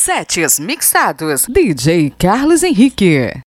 Sets mixados. DJ Carlos Henrique.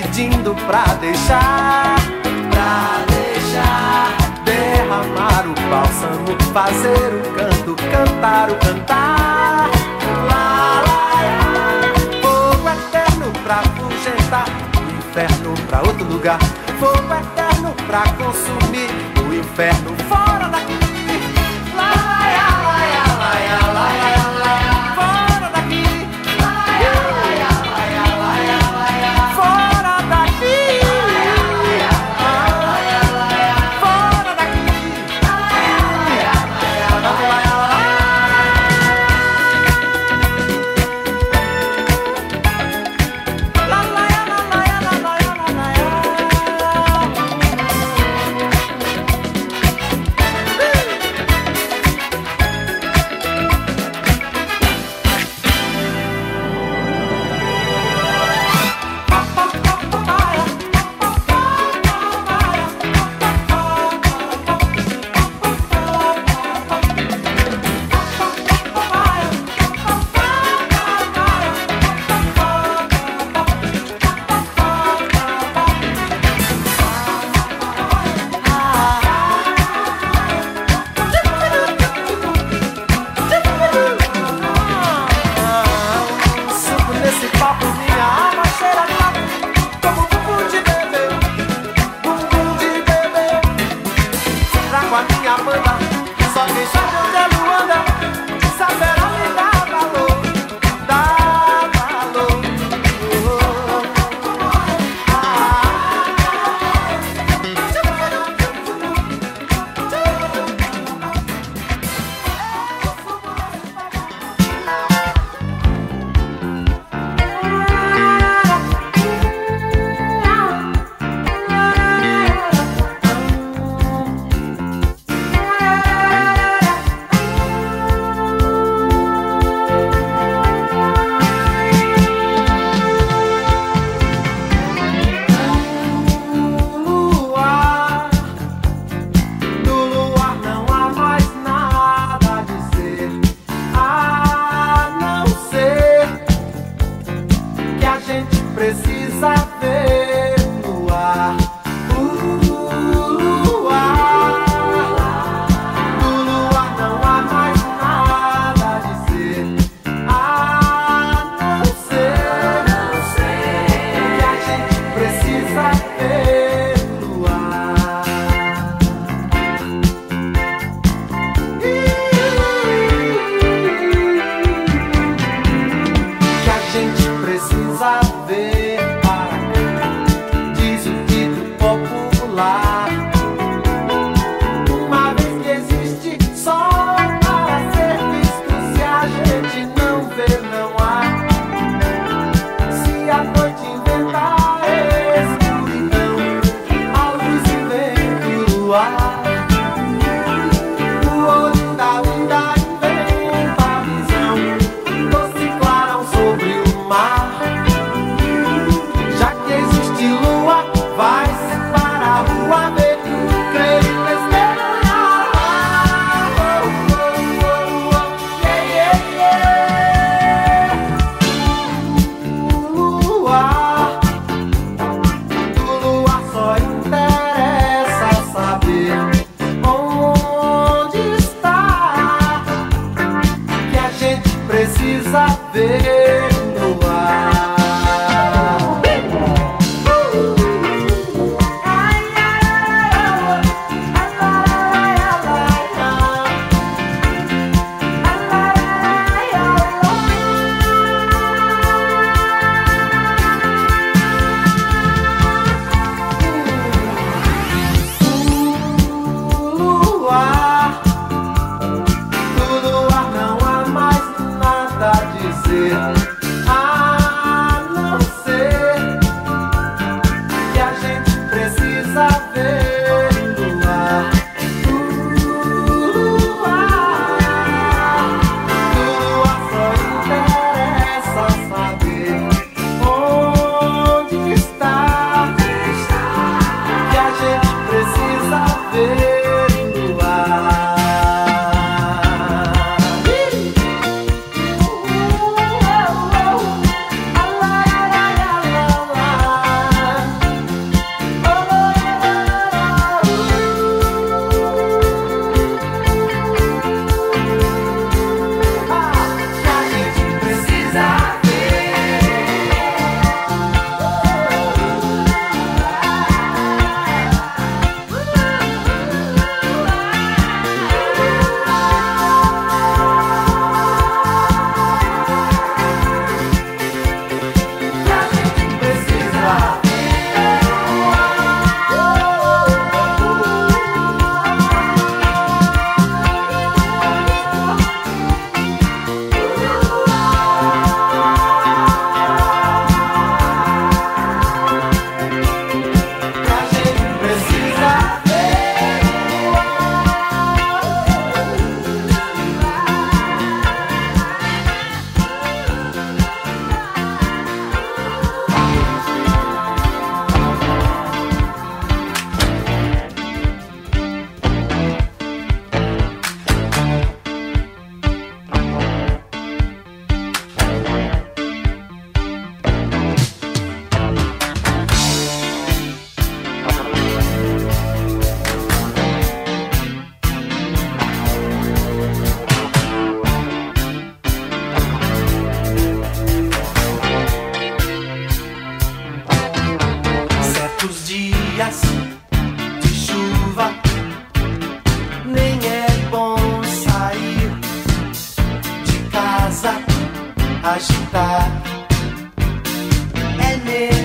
pedindo pra deixar, pra deixar derramar o bálsamo, fazer o canto, cantar o cantar. Lá, lá. Fogo eterno pra fugentar, o inferno pra outro lugar. Fogo eterno pra consumir, o inferno fora.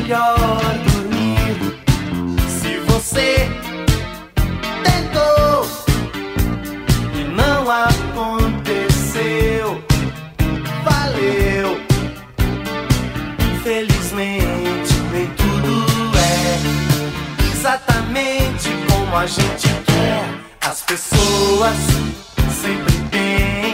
melhor dormir. Se você tentou e não aconteceu, valeu. Infelizmente, nem tudo é exatamente como a gente quer. As pessoas sempre têm.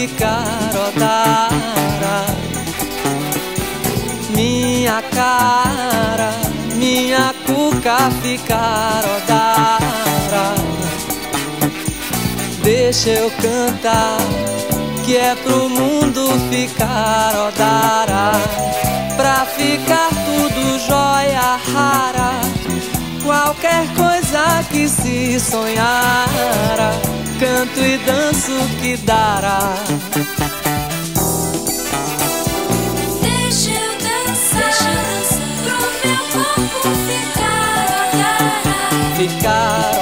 Corpo ficar odara. Minha cara, minha cuca ficar odara. Deixa eu cantar, que é pro mundo ficar odara. Pra ficar tudo jóia rara. Qualquer coisa que se sonhara, canto e danço que dará. Deixa eu dançar, pro meu corpo ficar. Ficar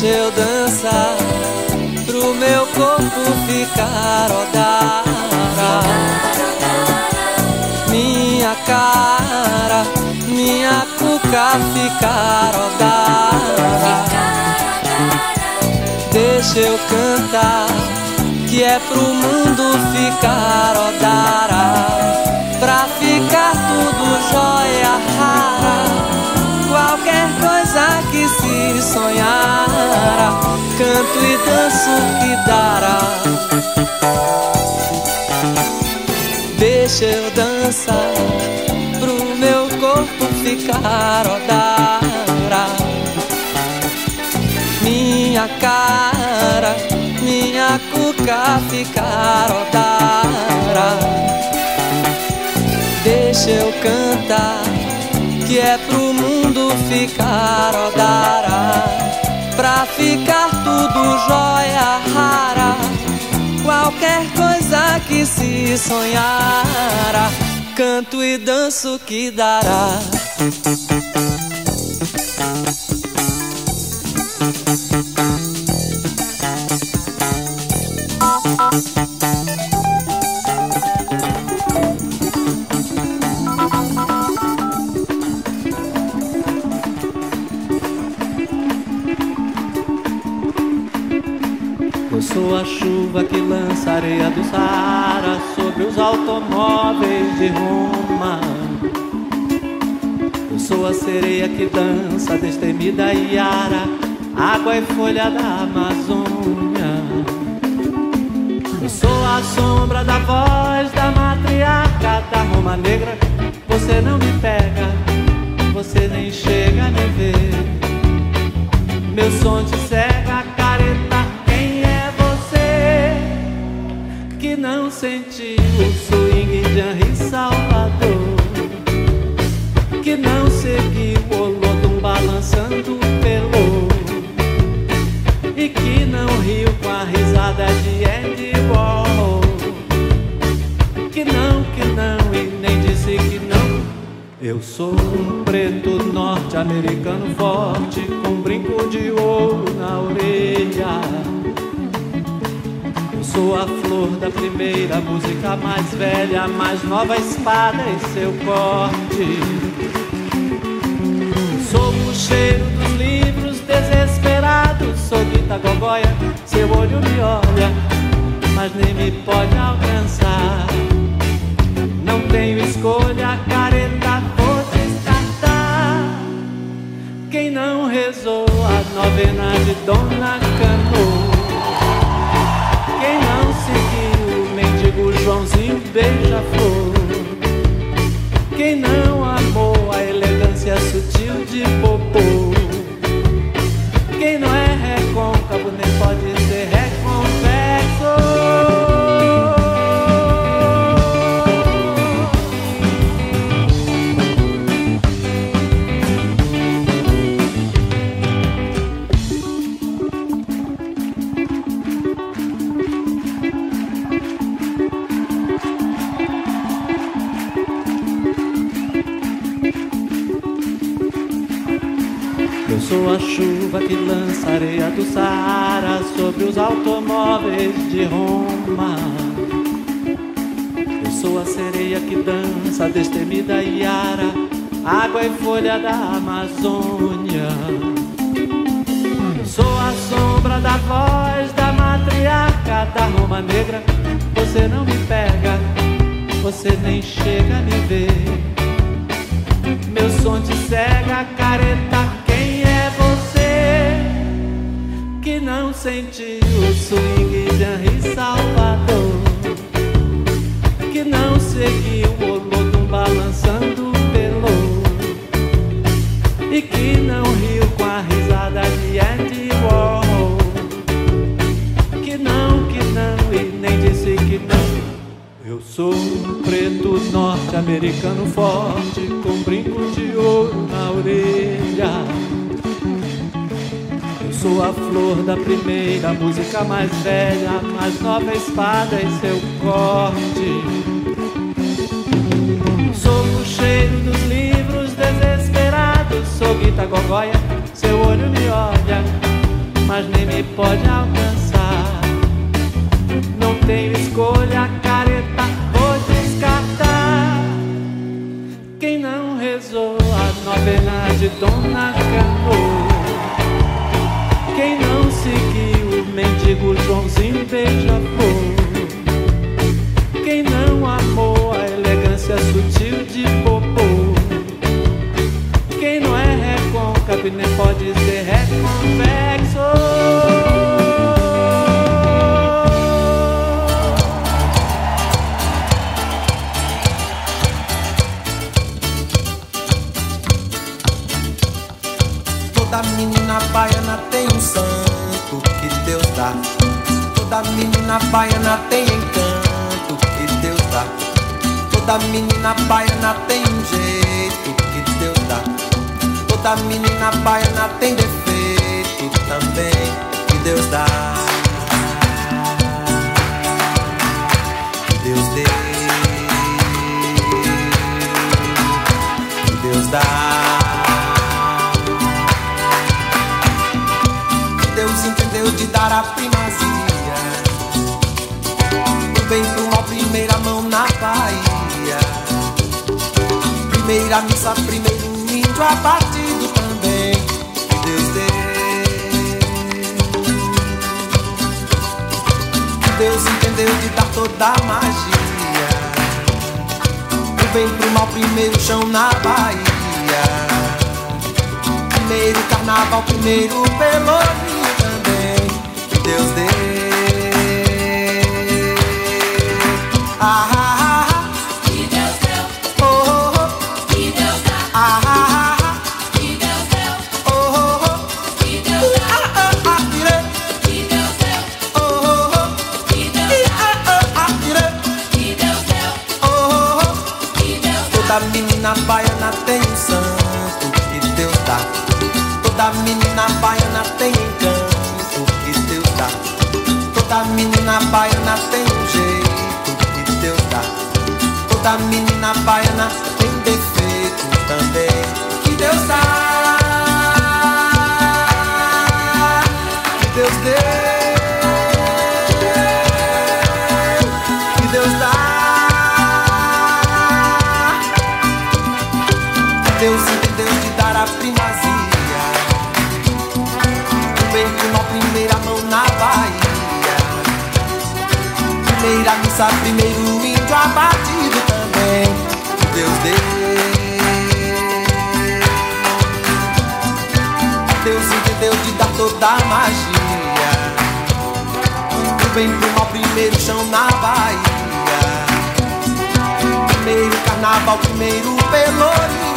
Deixa eu dançar pro meu corpo ficar odara. Minha cara, minha cuca ficar odara. Deixa eu cantar, que é pro mundo ficar odara. Pra ficar tudo jóia que se sonhara, canto e danço que dará. Deixa eu dançar pro meu corpo ficar odara. Minha cara, minha cuca ficar odara. Deixa eu cantar, que é pro mundo ficar odara. Pra ficar tudo jóia rara. Qualquer coisa que se sonhara, canto e danço que dará. Sou a chuva que lança areia do Saara sobre os automóveis de Roma. Eu sou a sereia que dança destemida Iara, água e folha da Amazônia. Eu sou a sombra da voz da matriarca da Roma Negra. Você não me pega, você nem chega a me ver. Meu som te cega, não sentiu o swing de Henri Salvador, que não seguiu o Olodum balançando pelo e que não riu com a risada de Andy Warhol, que não, que não e nem disse que não. Eu sou um preto norte-americano forte com um brinco de ouro na orelha. Sou a flor da primeira música mais velha, mais nova espada em seu corte. Sou o cheiro dos livros desesperados, sou Guita Gogóia, seu olho me olha, mas nem me pode alcançar. Não tenho escolha, careta, vou descartar. Quem não rezou a novena de Dona Cano? Joãozinho beija-flor? Quem não amou a elegância sutil de Popô? Do Saara sobre os automóveis de Roma. Eu sou a sereia que dança destemida Iara, água e folha da Amazônia. Sou a sombra da voz da matriarca da Roma Negra. Você não me pega, você nem chega a me ver. Meu som te cega, careta, Que não sentiu o swing de Henri Salvador Que não seguiu o Olodum balançando o pelô E que não riu com a risada de Andy Warhol Que não, que não e nem disse que não eu sou preto norte-americano forte com brinco de ouro na orelha. Sou a flor da primeira música mais velha, mais nova espada em seu corte. Sou o cheiro dos livros desesperados, sou Guita Gogóia, seu olho me olha, mas nem me pode alcançar. Não tenho escolha, careta, vou descartar. Quem não rezou a novena de Dona Cano? Seguiu o mendigo Joãozinho beija-flor? Quem não amou a elegância sutil de Popô? Quem não é recôncavo nem pode ser reconvexo? Menina baiana tem um jeito que Deus dá. Toda menina baiana tem defeito também que Deus dá. Que Deus dê. Que Deus dá. Deus entendeu de dar a primazia Primeira missa, primeiro índio abatido também. Que Deus deu Deus entendeu de dar toda a magia. Do bem pro mal, primeiro chão na Bahia. Primeiro carnaval, primeiro pelourinho da menina baiana tem defeito também. Que Deus dá, que Deus deu, que Deus dá. Que Deus entendeu de dar a primazia. O bem com a primeira mão na Bahia. Primeira missa, primeiro índio abate. da magia. Do bem pro mal, primeiro chão na Bahia. Primeiro carnaval, primeiro pelourinho.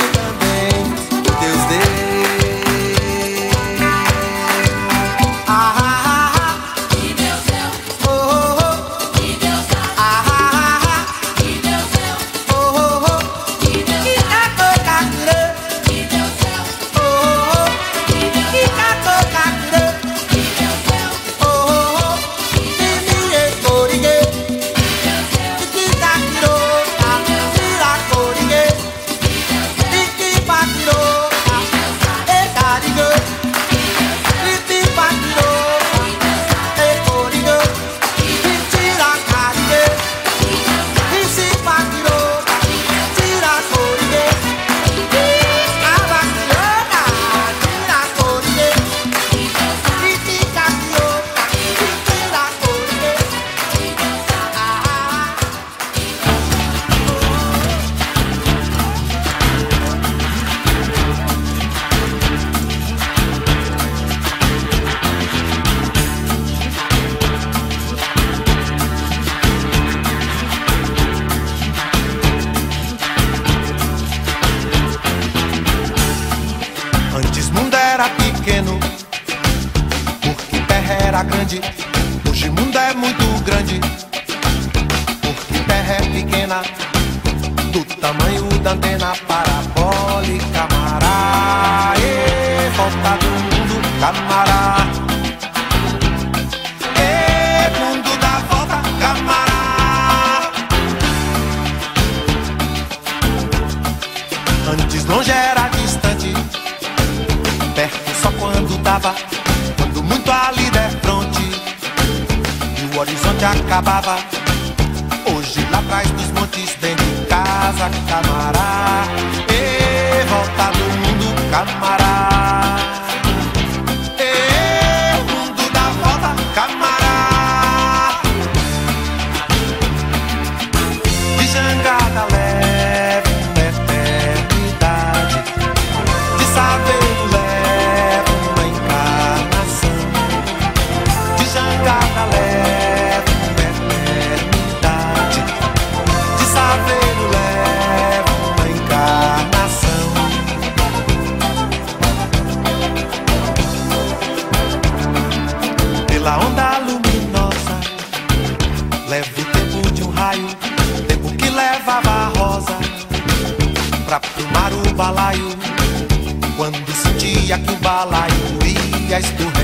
o horizonte acabava. Hoje, lá atrás dos montes, tem de casa, camará. E volta do mundo, camará. milhas do.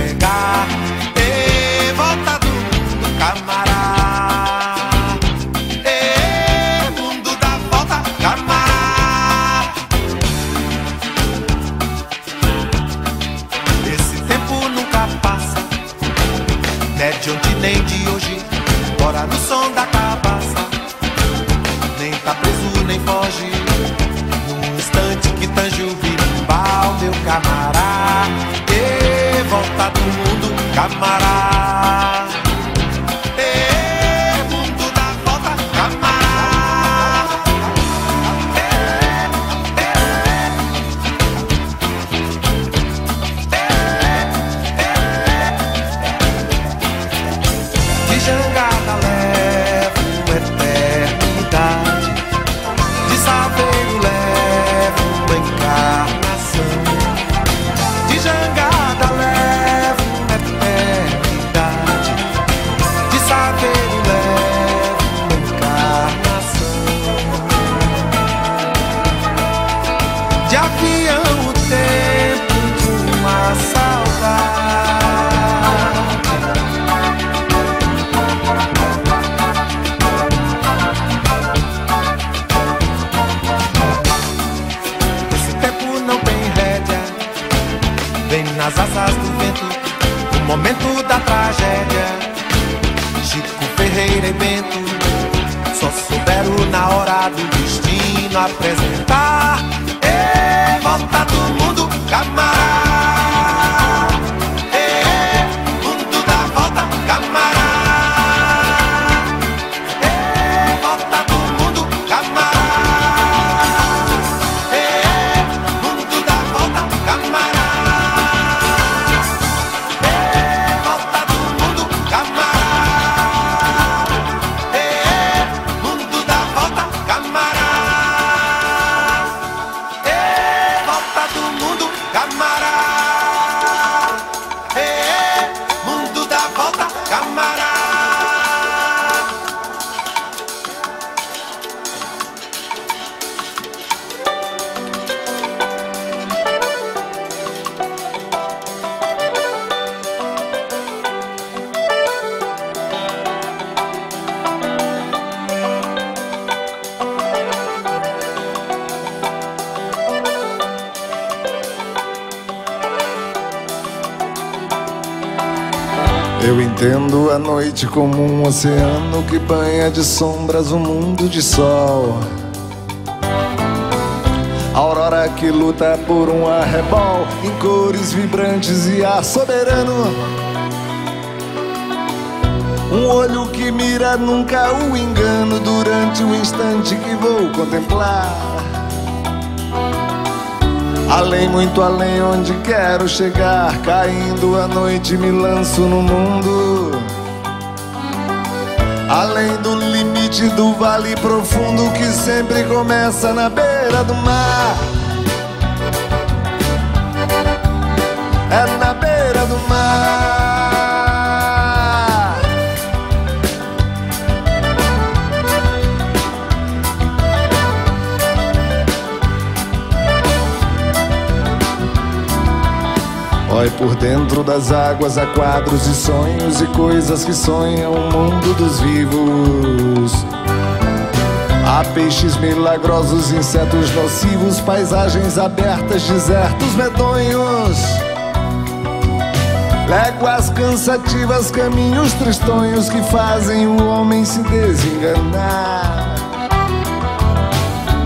mundo camarada. Entendo a noite como um oceano que banha de sombras um mundo de sol. Aurora que luta por um arrebol em cores vibrantes e ar soberano. Um olho que mira nunca o engano durante o instante que vou contemplar. Além, muito além, onde quero chegar. Caindo a noite, me lanço no mundo. Além do limite do vale profundo que sempre começa na beira do mar. Por dentro das águas há quadros e sonhos e coisas que sonham o mundo dos vivos. Há peixes milagrosos, insetos nocivos, paisagens abertas, desertos medonhos. Léguas cansativas, caminhos tristonhos que fazem o homem se desenganar.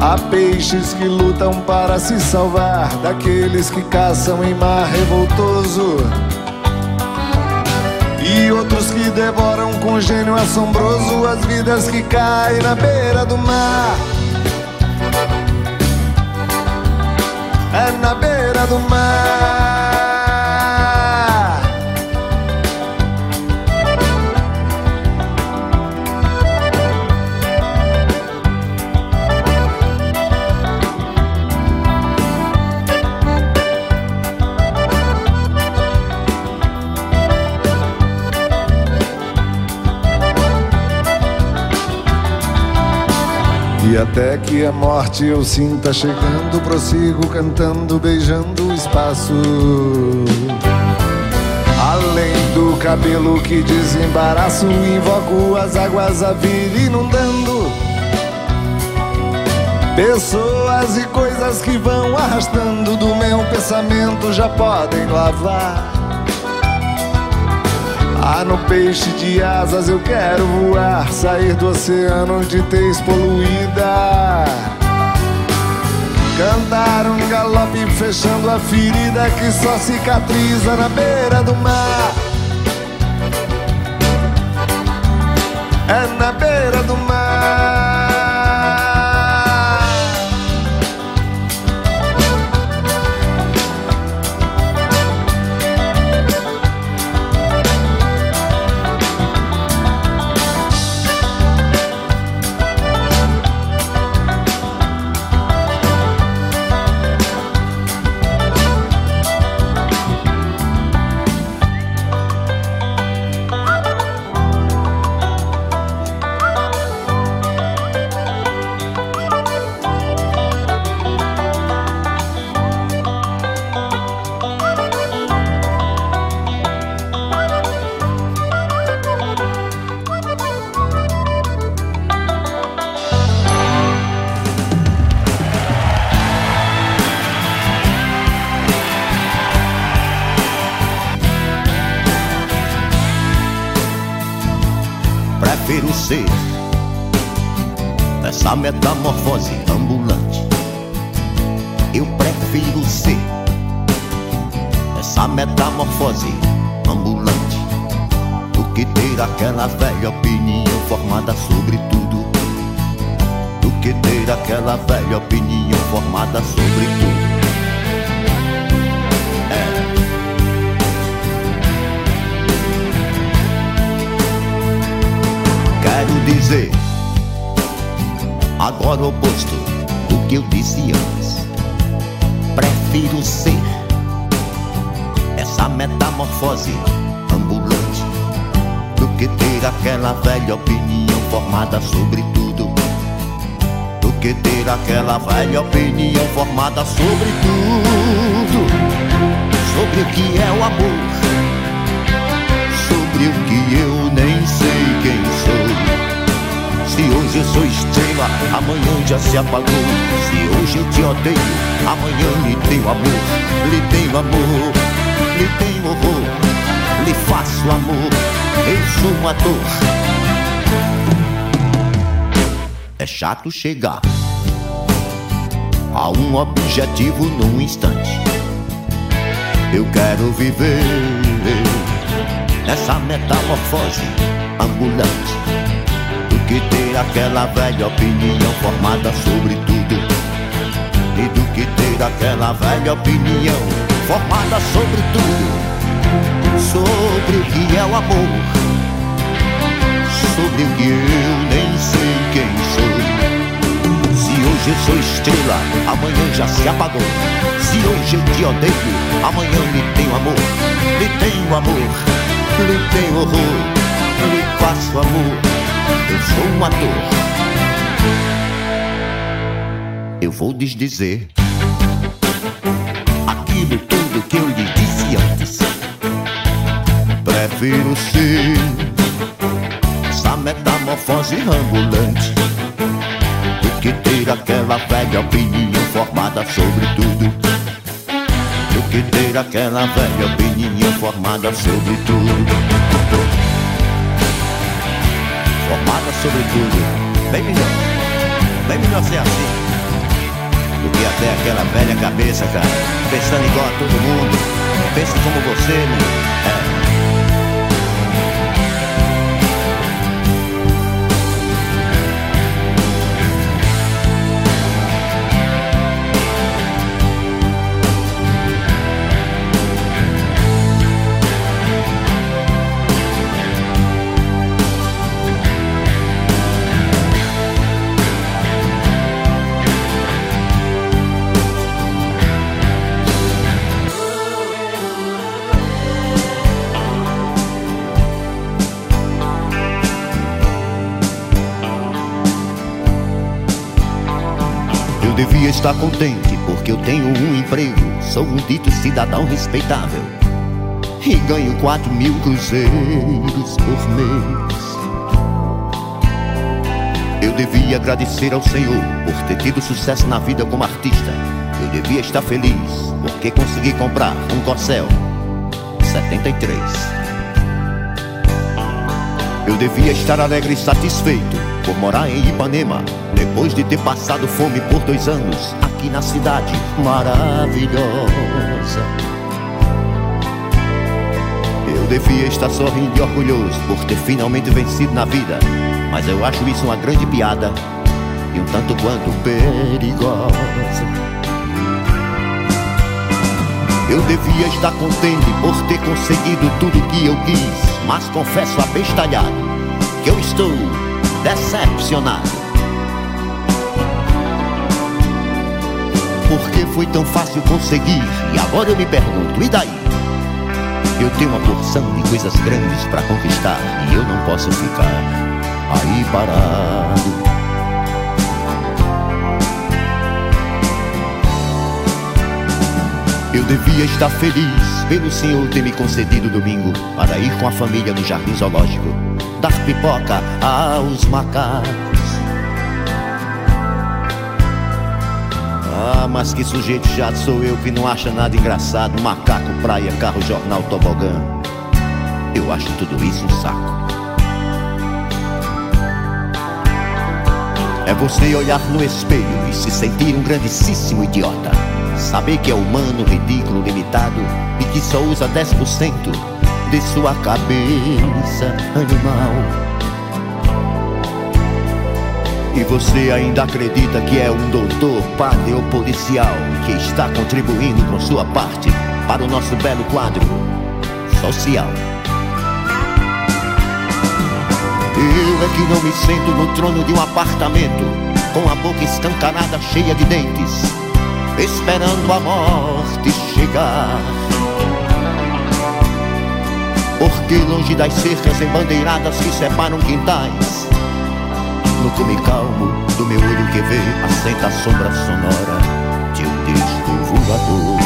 Há peixes que lutam para se salvar daqueles que caçam em mar revoltoso. E outros que devoram com gênio assombroso as vidas que caem na beira do mar. É na beira do mar. E até que a morte eu sinta chegando, prossigo cantando, beijando o espaço. Além do cabelo que desembaraço, invoco as águas a vir inundando. Pessoas e coisas que vão arrastando do meu pensamento já podem lavar. Ah, no peixe de asas eu quero voar, sair do oceano de tez poluída. Cantar um galope fechando a ferida que só cicatriza na beira do mar. É na beira do mar. Se apagou. Se hoje eu te odeio, amanhã lhe tenho amor, lhe tenho amor, lhe tenho horror, lhe faço amor. Eu sou um ator. É chato chegar a um objetivo num instante. Eu quero viver nessa metamorfose ambulante que ter aquela velha opinião formada sobre tudo. E do que ter aquela velha opinião formada sobre tudo. Sobre o que é o amor. Sobre o que eu nem sei quem sou. Se hoje eu sou estrela amanhã já se apagou. Se hoje eu te odeio amanhã lhe tenho amor. Lhe tenho amor lhe tenho horror lhe faço amor eu sou um ator eu vou desdizer aquilo tudo que eu lhe disse antes. Prefiro ser essa metamorfose ambulante do que ter aquela velha opinião formada sobre tudo. Do que ter aquela velha opinião formada sobre tudo. Formada sobre tudo. Bem melhor. Bem melhor ser assim do que até aquela velha cabeça, cara. Pensando igual a todo mundo. Pensa como você, né? É. Eu devia estar contente porque eu tenho um emprego, sou um dito cidadão respeitável e ganho quatro mil cruzeiros por mês. Eu devia agradecer ao Senhor por ter tido sucesso na vida como artista. Eu devia estar feliz porque consegui comprar um Corcel 73. Eu devia estar alegre e satisfeito por morar em Ipanema, depois de ter passado fome por dois anos aqui na cidade maravilhosa. Eu devia estar sorrindo e orgulhoso por ter finalmente vencido na vida, mas eu acho isso uma grande piada e um tanto quanto perigosa. Eu devia estar contente por ter conseguido tudo que eu quis, mas confesso abestalhado que eu estou decepcionado. Por que foi tão fácil conseguir? E agora eu me pergunto, e daí? Eu tenho uma porção de coisas grandes para conquistar e eu não posso ficar aí parado. Eu devia estar feliz pelo Senhor ter me concedido domingo para ir com a família no jardim zoológico, dar pipoca aos macacos. Mas que sujeito chato sou eu que não acha nada engraçado. Macaco, praia, carro, jornal, tobogã. Eu acho tudo isso um saco. É você olhar no espelho e se sentir um grandíssimo idiota. Saber que é humano, ridículo, limitado e que só usa 10% de sua cabeça animal. E você ainda acredita que é um doutor, padre ou policial que está contribuindo com sua parte para o nosso belo quadro social. Eu é que não me sento no trono de um apartamento com a boca escancarada cheia de dentes, esperando a morte chegar. Porque longe das cercas embandeiradas que separam quintais, no cume calmo do meu olho que vê, assenta a sombra sonora de um disco voador.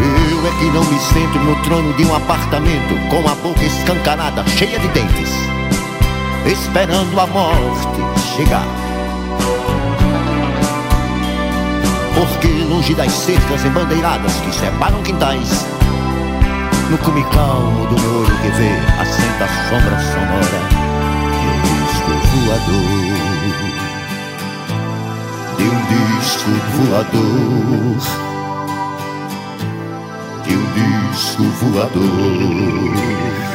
Eu é que não me sento no trono de um apartamento com a boca escancarada, cheia de dentes, esperando a morte chegar. Porque longe das cercas embandeiradas que separam quintais, No cume calmo do meu que vê Assenta a sombra sonora De um disco voador. De um disco voador. De um disco voador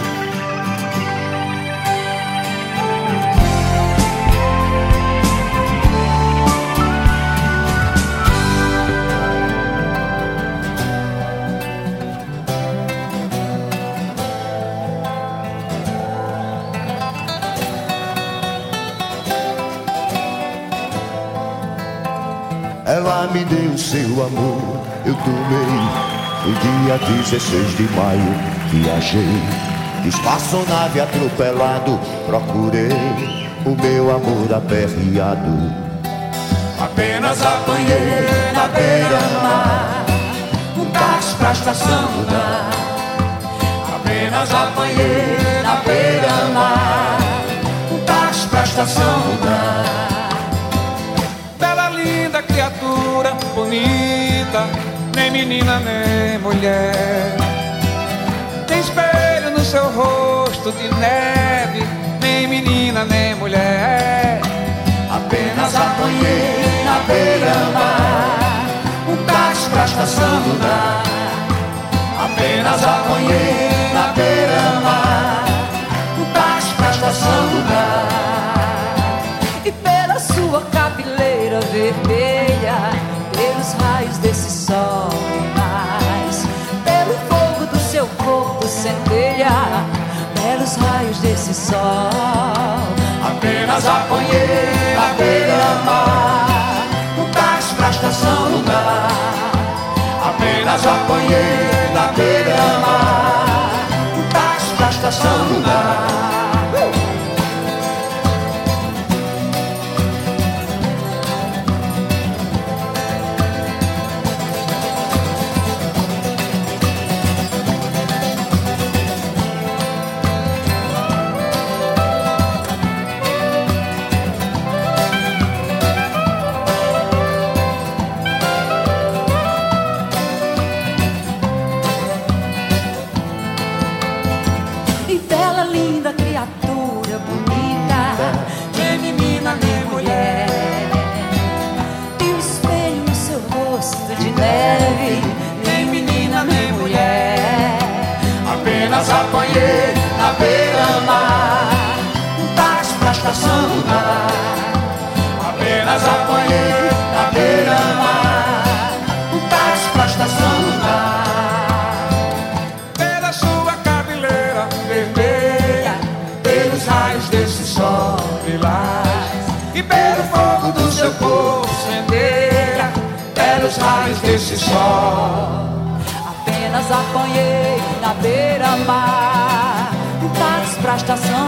seu amor, eu tomei. No dia 16 de maio, viajei. Espaçonave atropelado, procurei o meu amor aperreado. Apenas apanhei na beira-mar um táxi pra estação mudar. Apenas apanhei na beira-mar um táxi pra estação mudar. Bonita, nem menina nem mulher. Tem espelho no seu rosto de neve, nem menina nem mulher. Apenas apanhei na beira-mar um táxi pra estação mudar. Apenas apanhei na beira-mar um táxi pra estação mudar. E pela sua cabeleira vermelha, raios desse sol mais, pelo fogo do seu corpo centelha, pelos raios desse sol. Apenas apanhei na beira-mar um táxi pra estação lugar. Apenas apanhei na beira-mar um táxi pra estação lugar. Na beira-mar um táxi pra estação lugar. Apenas apanhei na beira-mar um táxi pra estação lugar. Pela sua cabeleira vermelha, Pelos raios desse sol lilás, e pelo fogo do seu corpo centelha, pelos raios desse sol. Apenas apanhei na beira-mar táxi pra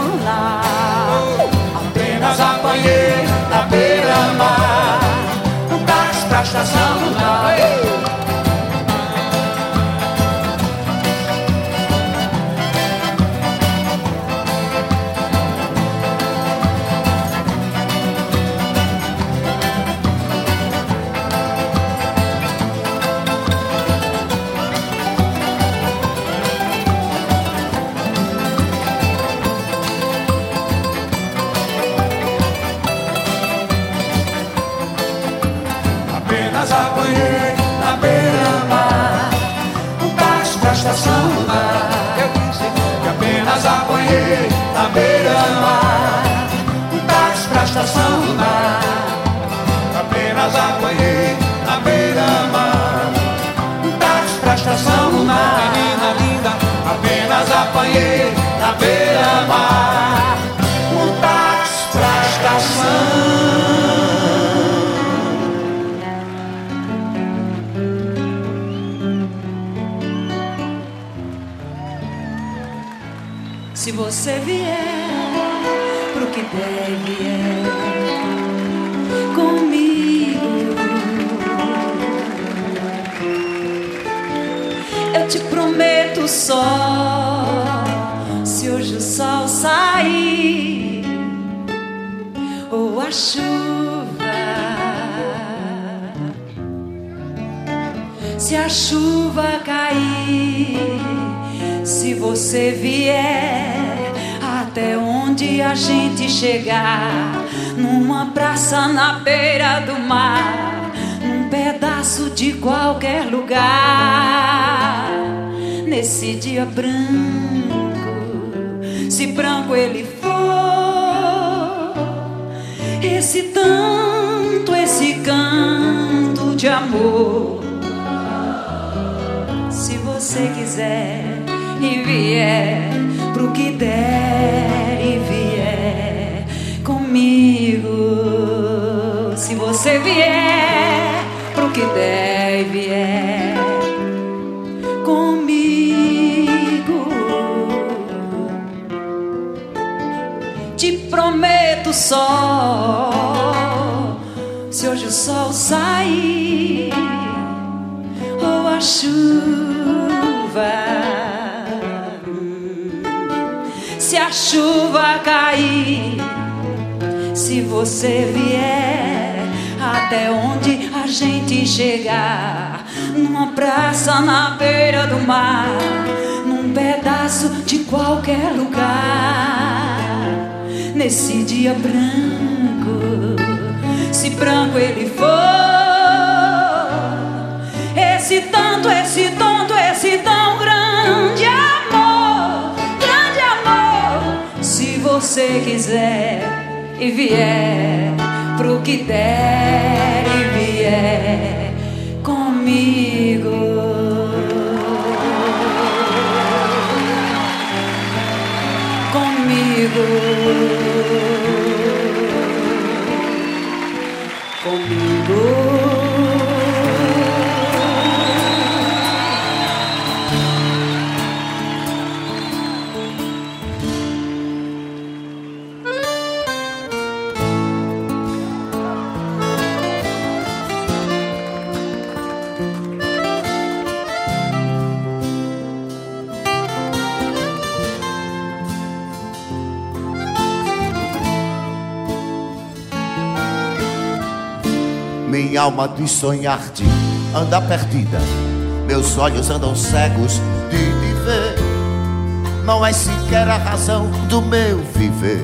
lunar. Apenas apanhei na beira-mar um táxi estação Apenas apanhei na beira-mar um táxi pra estação lunar. Menina linda, Apenas apanhei na beira-mar um táxi pra estação. Se você vier só se hoje o sol sair ou a chuva. Se a chuva cair, você vier até onde a gente chegar, numa praça na beira do mar, num pedaço de qualquer lugar, nesse dia branco, se branco ele for, esse tanto, esse canto de amor se você quiser e vier pro que der e vier comigo. Se você vier pro que der só. Se hoje o sol sair ou a chuva. Se a chuva cair, se você vier até onde a gente chegar, numa praça na beira do mar, num pedaço de qualquer lugar, nesse dia branco, se branco ele for esse tanto, esse tonto, esse tão grande amor, grande amor. Se você quiser e vier pro que der e vier comigo. Comigo. Alma diz sonhar-te, anda perdida. Meus olhos andam cegos de te ver. Não és sequer a razão do meu viver.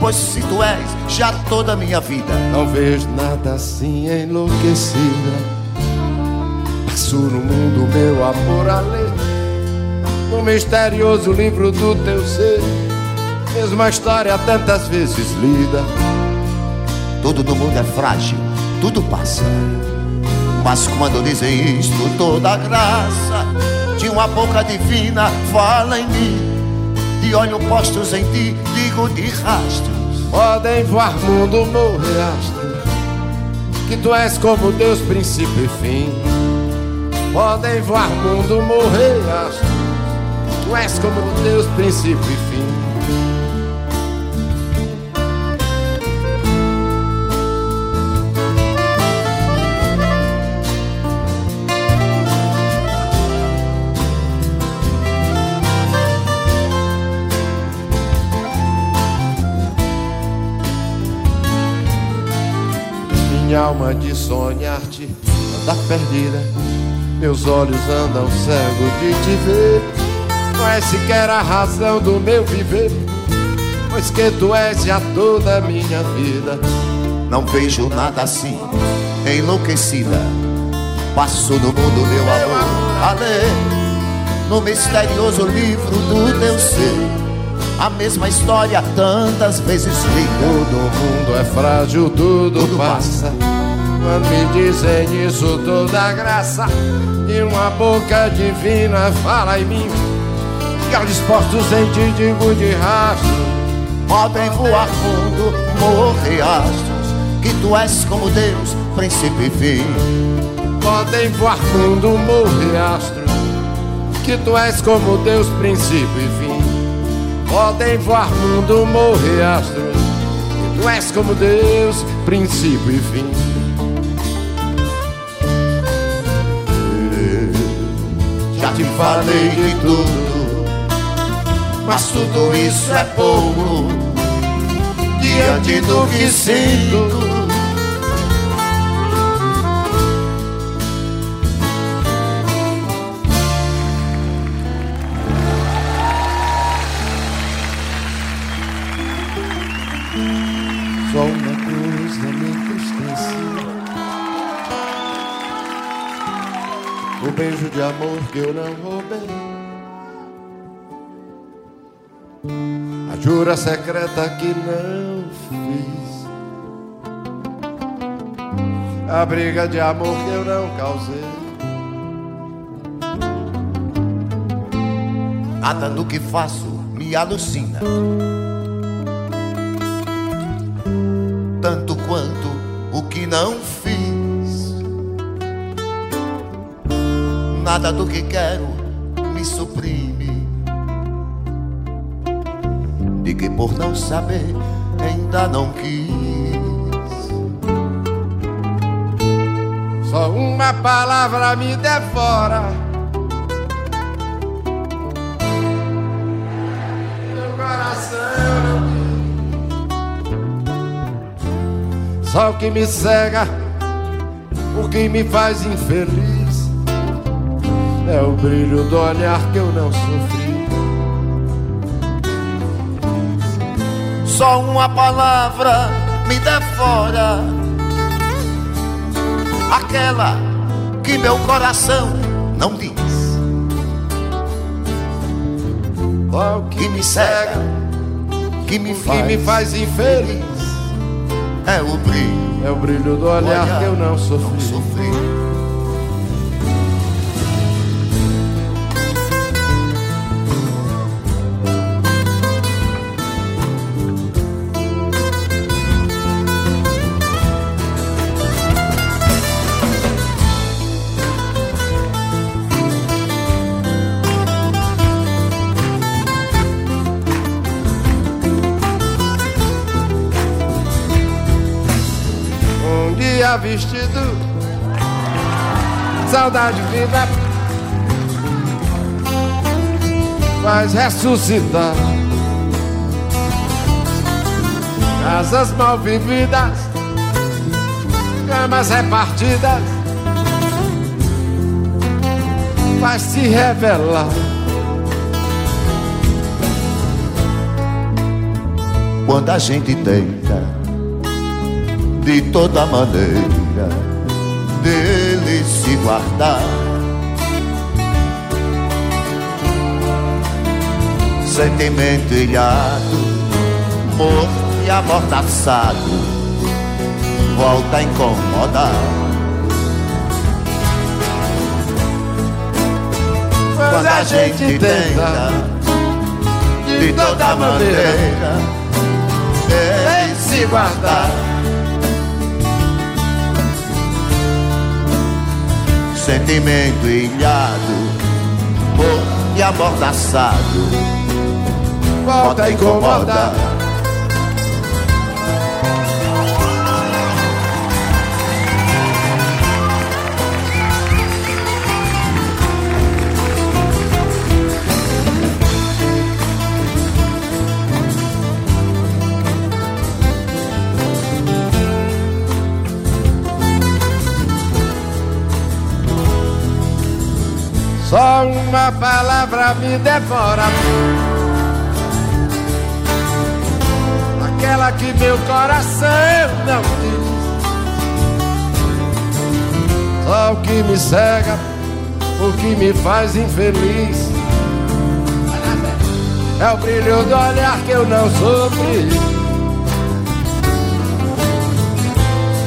Pois se tu és já toda a minha vida. Não vejo nada assim enlouquecida. Passo no mundo meu amor a ler. No misterioso livro do teu ser. Mesma história tantas vezes lida. Tudo no mundo é frágil, tudo passa. Mas quando dizem isto, toda a graça de uma boca divina fala em mim. De olhos postos em ti, digo de rastros. Podem voar mundo, morrer astro. Que tu és como Deus, princípio e fim. Podem voar mundo, morrer astro. Tu és como Deus, princípio e fim. Minha alma de sonhar-te anda perdida. Meus olhos andam cegos de te ver. Não é sequer a razão do meu viver, pois que tu és já toda a minha vida. Não vejo nada assim, enlouquecida. Passo no mundo meu amor a ler, no misterioso livro do teu ser. A mesma história tantas vezes li. Todo mundo é frágil, tudo, Tudo passa. Quando me dizem isso, toda graça e uma boca divina fala em mim. E olhos postos em ti, digo de rastro. Podem voar fundo, morrer astros, que tu és como Deus, princípio e fim. Podem voar mundo, morrer astro. Que tu és como Deus, princípio e fim. Podem voar mundo, morrer astro. Que tu és como Deus, princípio e fim. Já te falei de tudo, mas tudo isso é pouco diante do que sinto. De amor que eu não roubei. A jura secreta que não fiz. A briga de amor que eu não causei. Nada do que faço me alucina. Tanto quanto o que não Nada do que quero me suprime. De que por não saber ainda não quis. Só uma palavra me devora. Meu coração Só o que me cega, o que me faz infeliz é o brilho do olhar que eu não sofri. Só uma palavra me devora. Aquela que meu coração não diz. O Que me cega, que me o que faz, me faz infeliz é o brilho é o brilho do do olhar que eu não Não sofri. sofri. Saudade vida faz ressuscitar. Casas mal vividas, camas repartidas, faz se revelar. Quando a gente tenta de toda maneira se guardar. Sentimento ilhado, morto e amordaçado, volta a incomodar. Quando a gente tenta de toda maneira dele se guardar. Sentimento ilhado, morto e amordaçado, Volta a uma palavra me devora. Aquela que meu coração não diz. Só o que me cega, o que me faz infeliz. É o brilho do olhar que eu não sofri.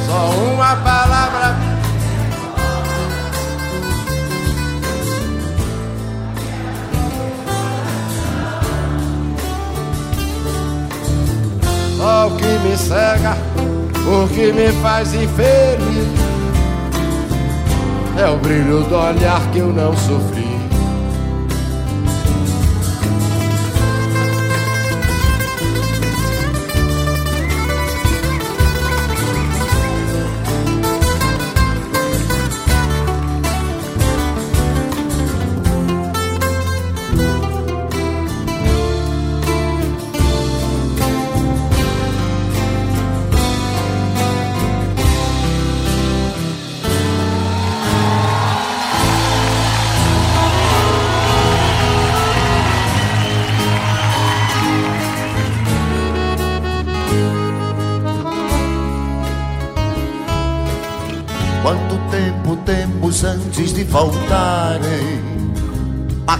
Só uma palavra me cega, o que me faz infeliz. É o brilho do olhar que eu não sofri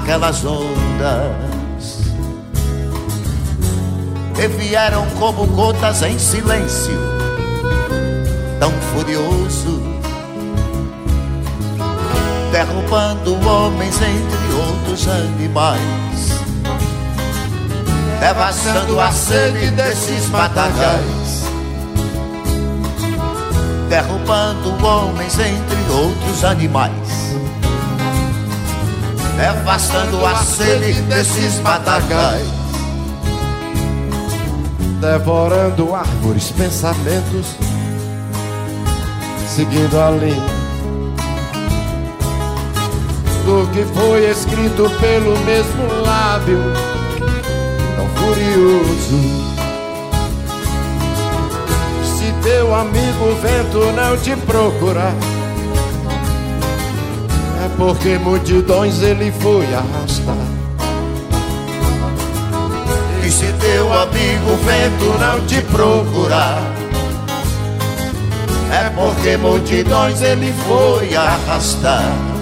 aquelas ondas. Que vieram como gotas em silêncio, tão furioso, derrubando homens entre outros animais, devastando a sede desses matagais, derrubando homens entre outros animais, devastando a sede desses matagais devorando árvores, pensamentos, seguindo a linha do que foi escrito pelo mesmo lábio, tão furioso. Se teu amigo vento não te procurar, porque multidões ele foi arrastar. E se teu amigo vento não te procurar É porque multidões ele foi arrastar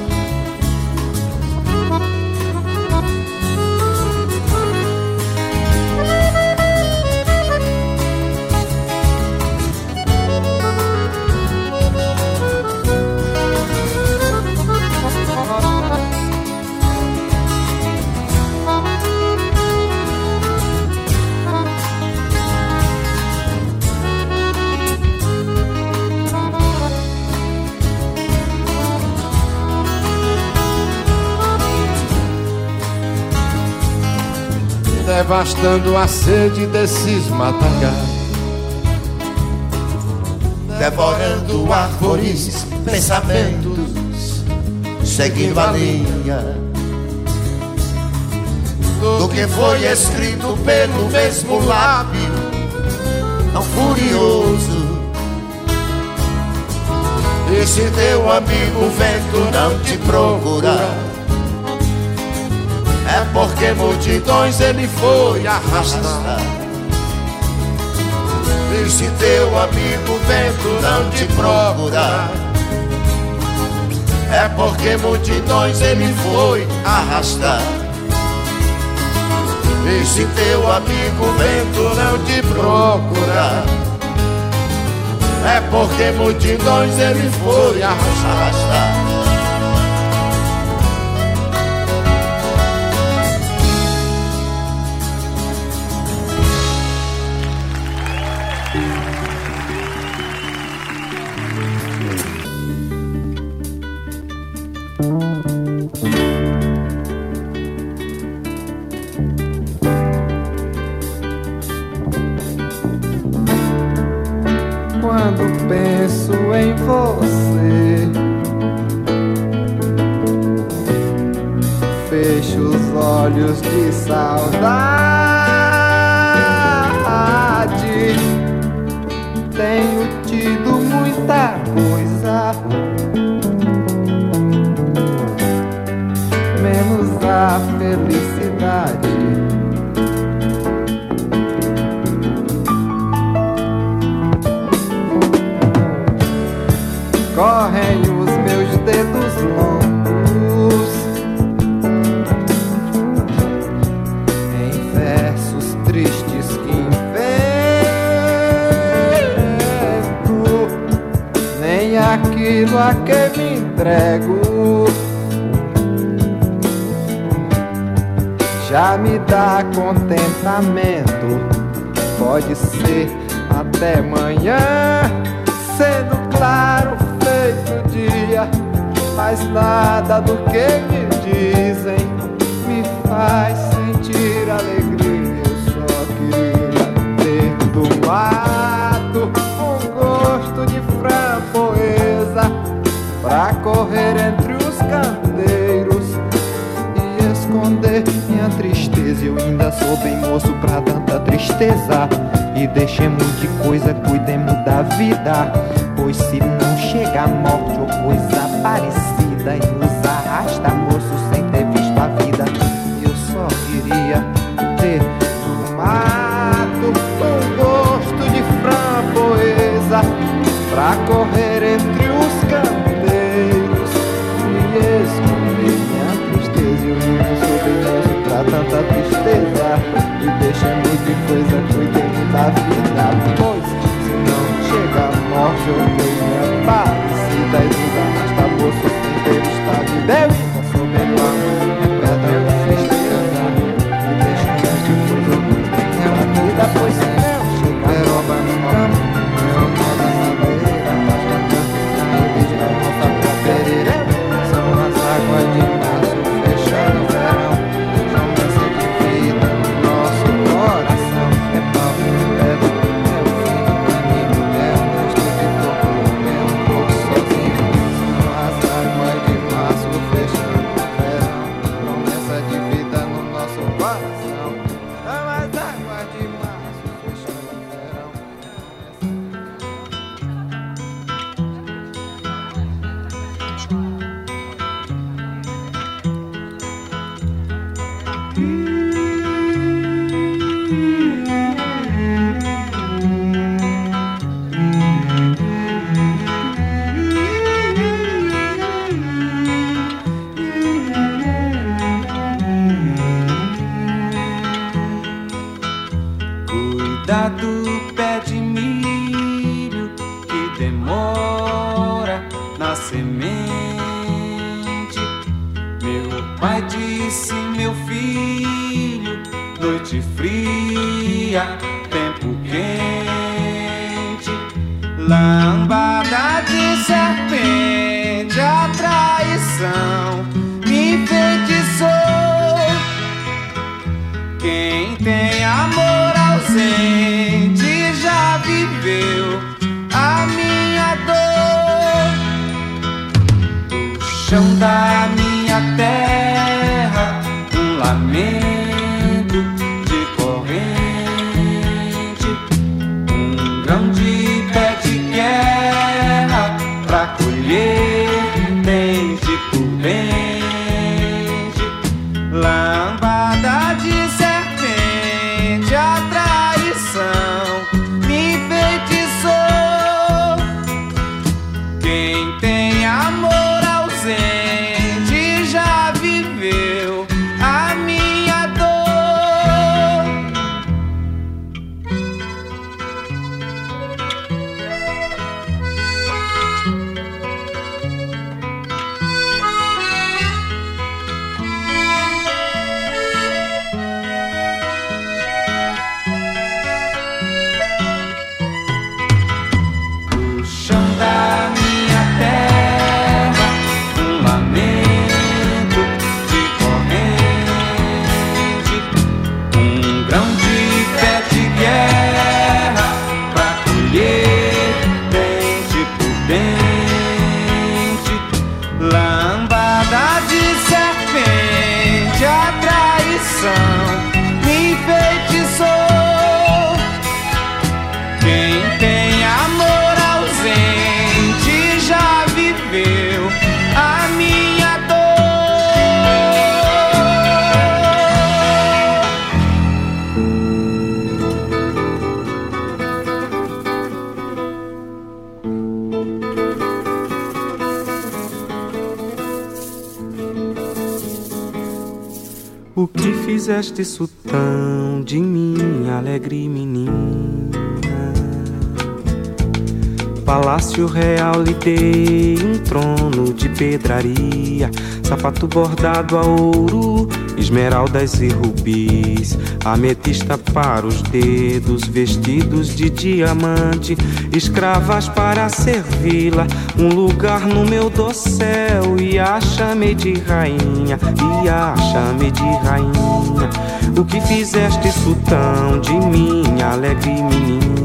devastando a sede desses matagais. Devorando árvores, pensamentos Seguindo a linha Do que foi escrito pelo mesmo lábio Tão furioso E se teu amigo vento não te procurar porque multidões ele foi arrastar. E se teu amigo vento não te procurar É porque multidões ele foi arrastar. E se teu amigo vento não te procurar É porque multidões ele foi arrastar esconder minha tristeza. Eu ainda sou bem moço pra tanta tristeza. E deixemos de coisa, cuidemos da vida. Pois se não chega a morte ou coisa parecida Deixou que eu me apareci da e mas tá moço, inteiro está de deve fizeste isso tão de mim, alegre menina? Palácio real lhe dei um trono de pedraria, sapato bordado a ouro, esmeraldas e rubis, ametista para os dedos, vestidos de diamante, escravas para servi-la, um lugar no meu dossel, e a chamei de rainha, e a chamei de rainha. O que fizeste isso tão de mim, alegre menina?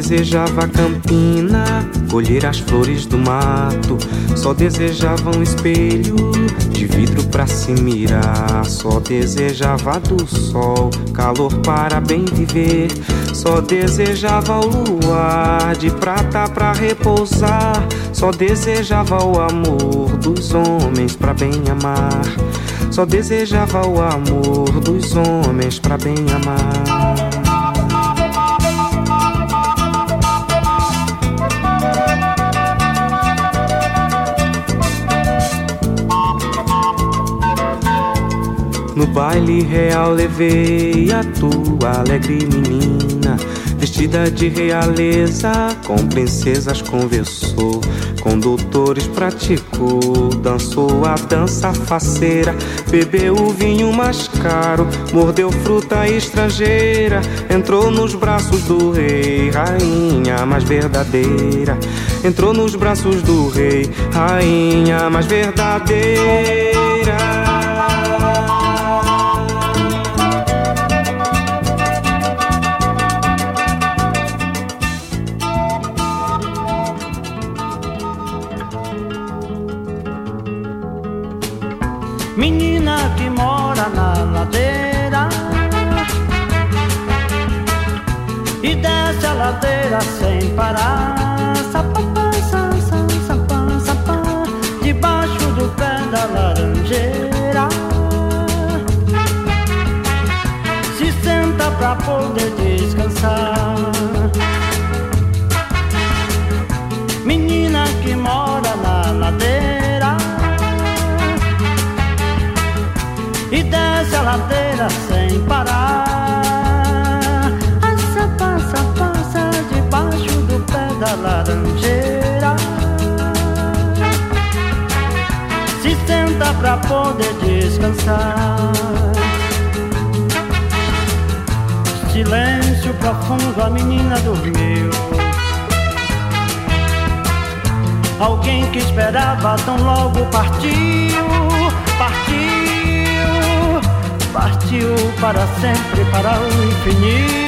Desejava a campina, colher as flores do mato. Só desejava um espelho de vidro pra se mirar. Só desejava do sol, calor para bem viver. Só desejava o luar de prata pra repousar. Só desejava o amor dos homens pra bem amar. Só desejava o amor dos homens pra bem amar. No baile real levei a tua alegre menina, vestida de realeza, com princesas conversou, com doutores praticou, dançou a dança faceira, bebeu o vinho mais caro, mordeu fruta estrangeira, entrou nos braços do rei, rainha mais verdadeira, entrou nos braços do rei, rainha mais verdadeira. Ladeira sem parar. Sapapá, sa, sa, sapá, sapá, debaixo do pé da laranjeira. Se senta pra poder descansar. Menina que mora na ladeira e desce a ladeira sem parar. Pra poder descansar. Silêncio profundo, a menina dormiu. Alguém que esperava tão logo partiu, partiu, partiu para sempre, para o infinito.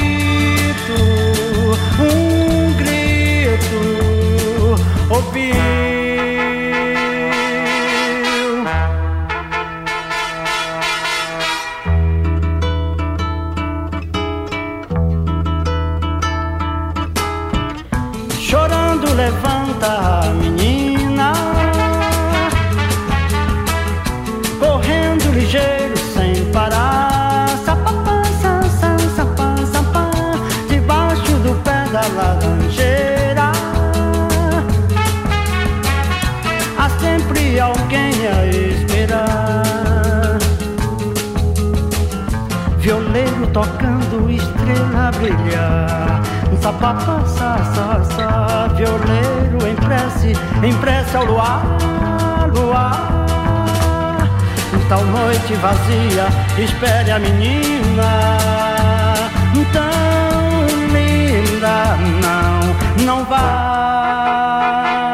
Um grito ouviu. Brilhar Sapapá, sa, sa, sa Violeiro em prece, em prece ao luar, luar. Tal noite vazia, espere a menina. Tão linda, não, não vá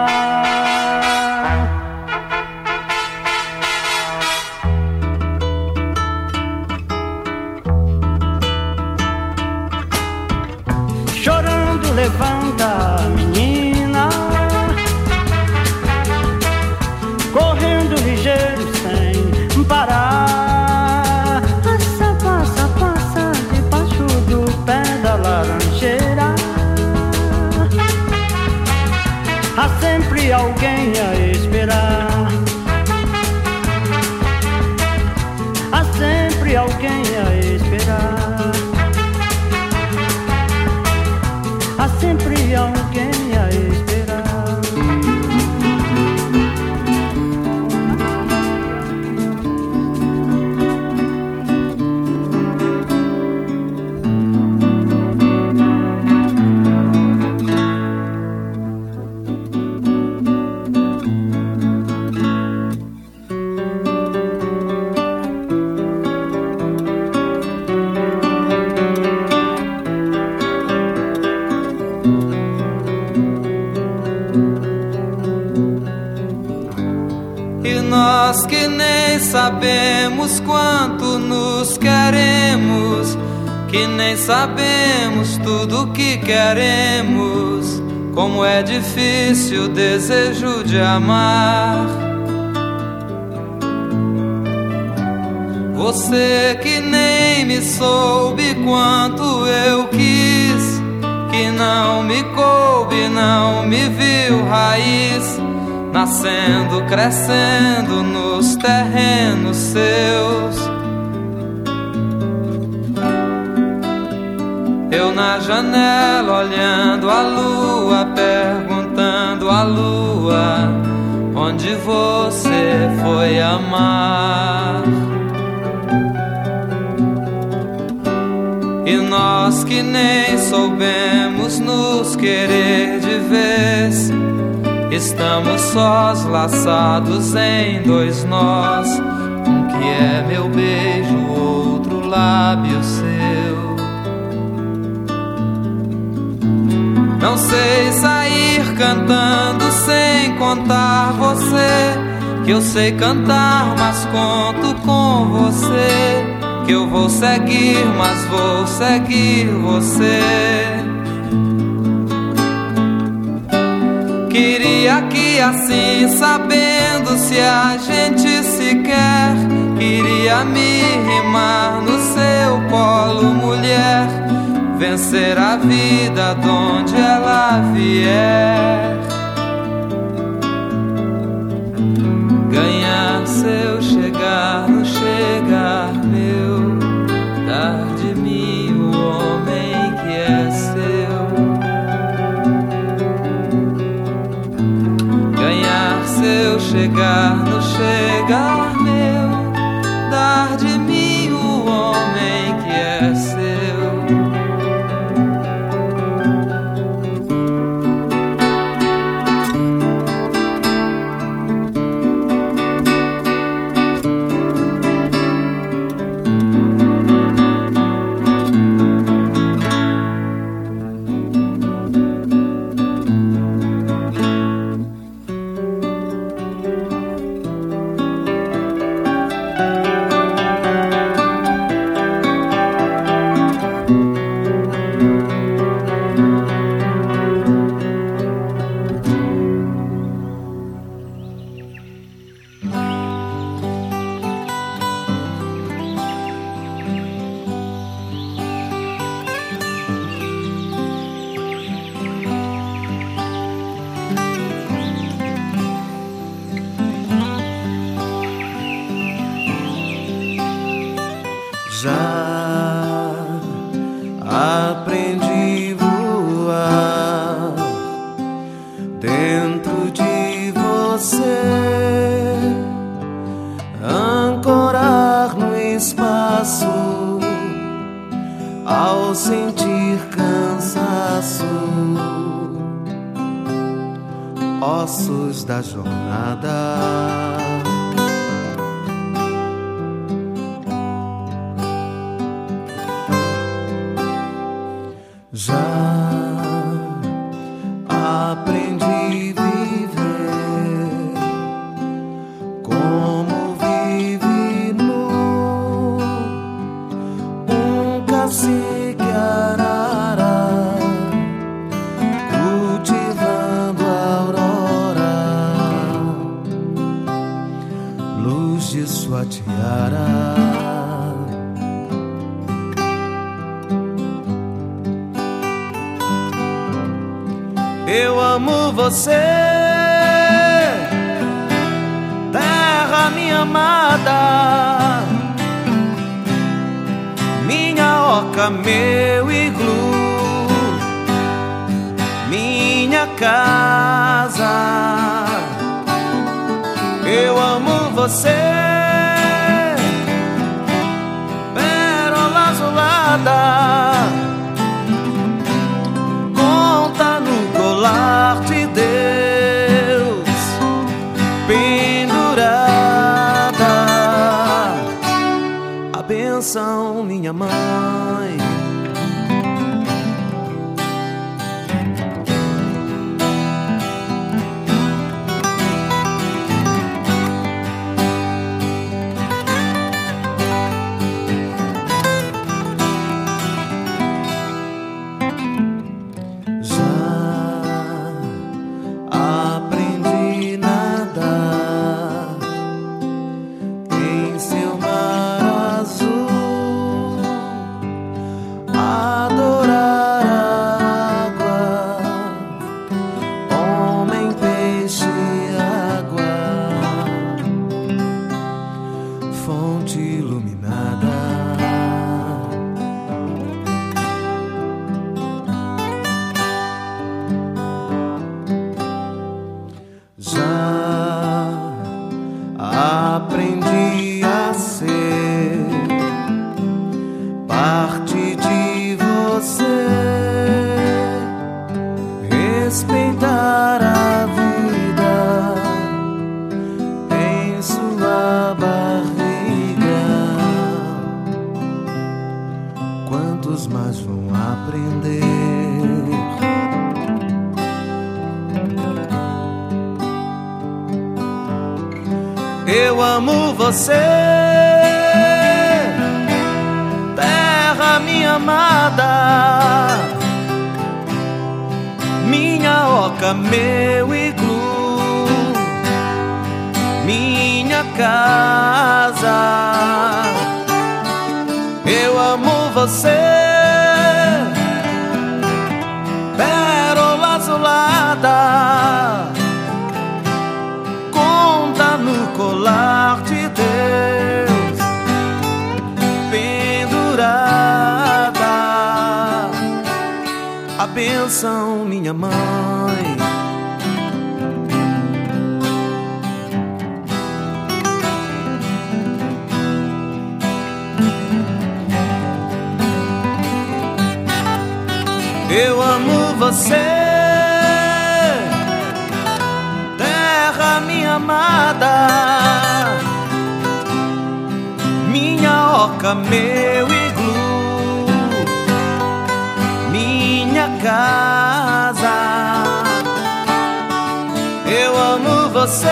tudo que queremos, como é difícil o desejo de amar. Você que nem me soube quanto eu quis, que não me coube, não me viu raiz nascendo, crescendo nos terrenos seus. Eu na janela olhando a lua, perguntando à lua onde você foi amar. E nós que nem soubemos nos querer de vez. Estamos sós, laçados em dois nós. Um que é meu beijo, outro lábio seu. Não sei sair cantando sem contar você. Que eu sei cantar, mas conto com você. Que eu vou seguir, mas vou seguir você. Queria que assim, sabendo se a gente se quer, queria me rimar no seu colo, mulher vencer a vida onde ela vier, ganhar seu chegar no chegar meu, dar de mim o homem que é seu, ganhar seu chegar no chegar das horas. A benção, minha mãe. Eu amo você, terra minha amada, minha oca, meu iglu, casa. Eu amo você,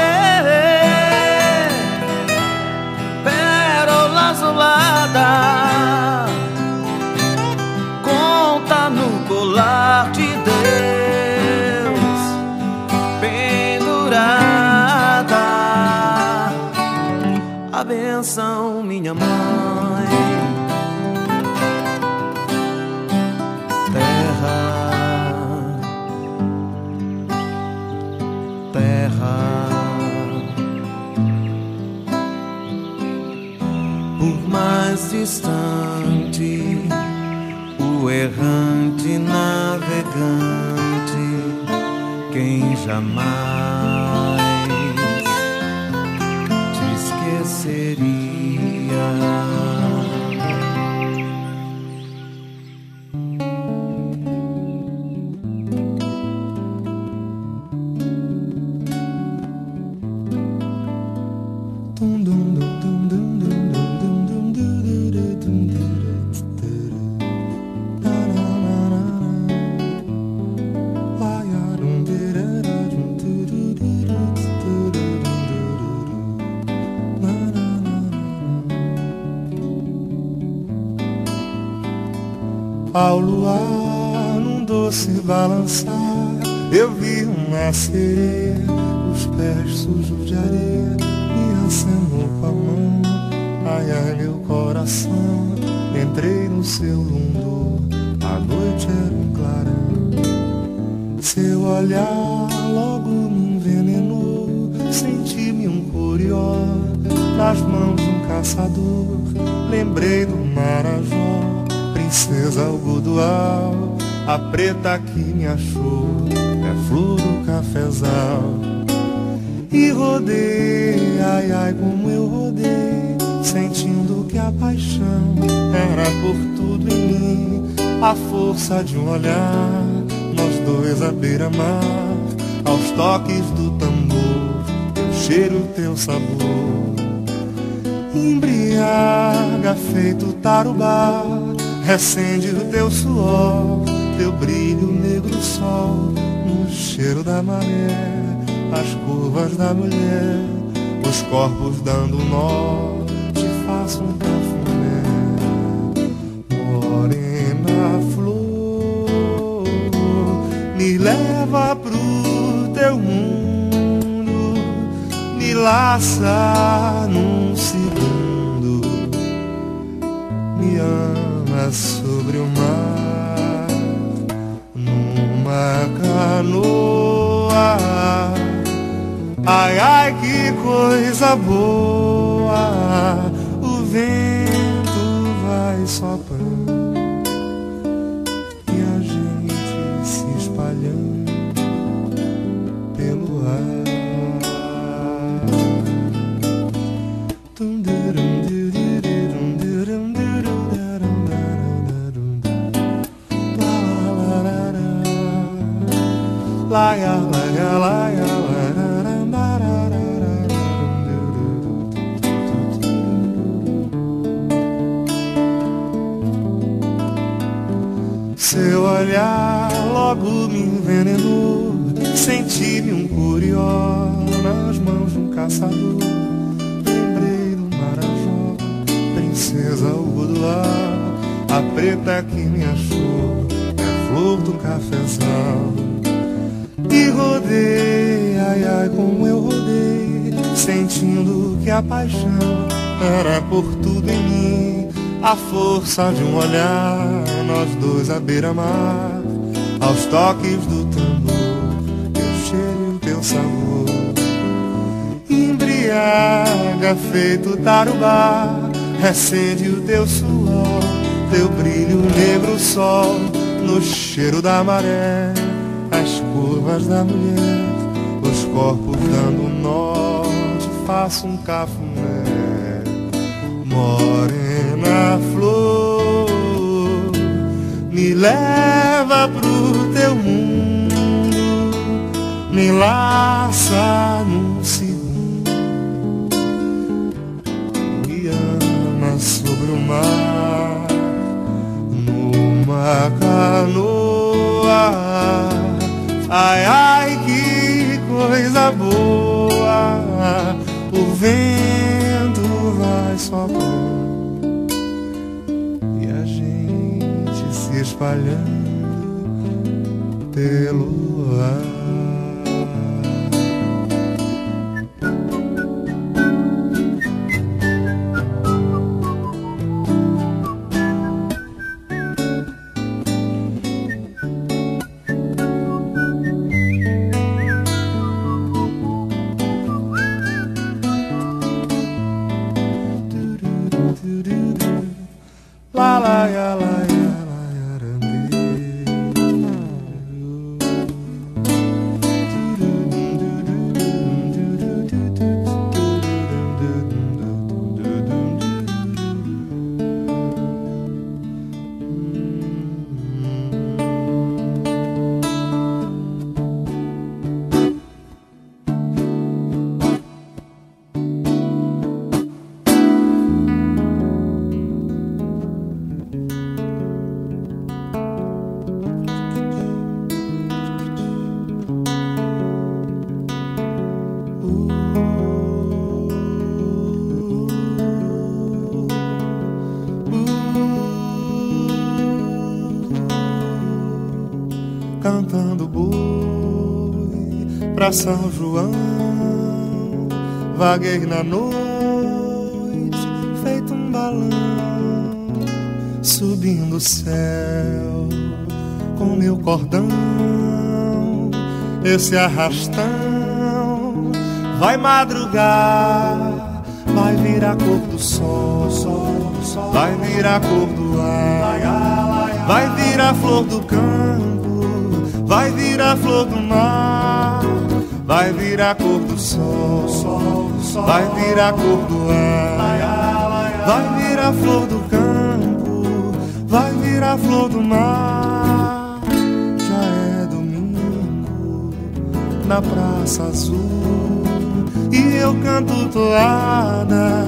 distante o errante navegante, quem jamais Ao luar, num doce balançar, eu vi uma sereia, os pés sujos de areia, me acenou com a mão. Ai, ai, meu coração, entrei no seu lundo, a noite era um clarão. Seu olhar logo me envenenou, senti-me um curió, nas mãos de um caçador, lembrei do Marajó princesa algodoal, a preta que me achou, é flor do cafezal. E rodei, ai ai como eu rodei, sentindo que a paixão era por tudo em mim, a força de um olhar, nós dois à beira-mar, aos toques do tambor, teu cheiro, teu sabor. Embriaga feito tarubá Recende o teu suor, teu brilho negro sol, no cheiro da maré, as curvas da mulher, os corpos dando nó, te faço um cafuné. Morena flor, me leva pro teu mundo, me laça num segundo, me ama sobre o mar, numa canoa. Ai, ai, que coisa boa! O vento vai soprando Seu olhar logo me envenenou. Senti-me um curió nas mãos de um caçador. Lembrei do Marajó, princesa algodoar A preta que me achou é flor do cafezal E rodei, ai ai como eu rodei Sentindo que a paixão era por tudo em mim A força de um olhar, nós dois à beira-mar Aos toques do tambor, teu cheiro, teu sabor. Embriaga feito tarubá Recende o teu suor, teu brilho negro sol no cheiro da maré, as curvas da mulher, os corpos dando norte, faço um cafuné, morena flor, me leva pro teu mundo, me laça num segundo, me ama sobre o mar numa canoa. Ai, ai, que coisa boa! O vento vai soprando e a gente se espalhando pelo ar. São João. Vaguei na noite, feito um balão, subindo o céu com meu cordão. Esse arrastão vai madrugar, vai virar cor do sol, vai virar cor do ar, vai virar flor do campo, vai virar flor do mar, vai virar cor do sol, vai virar cor do ar, vai virar flor do campo, vai virar flor do mar. Já é domingo na Praça Azul e eu canto toada,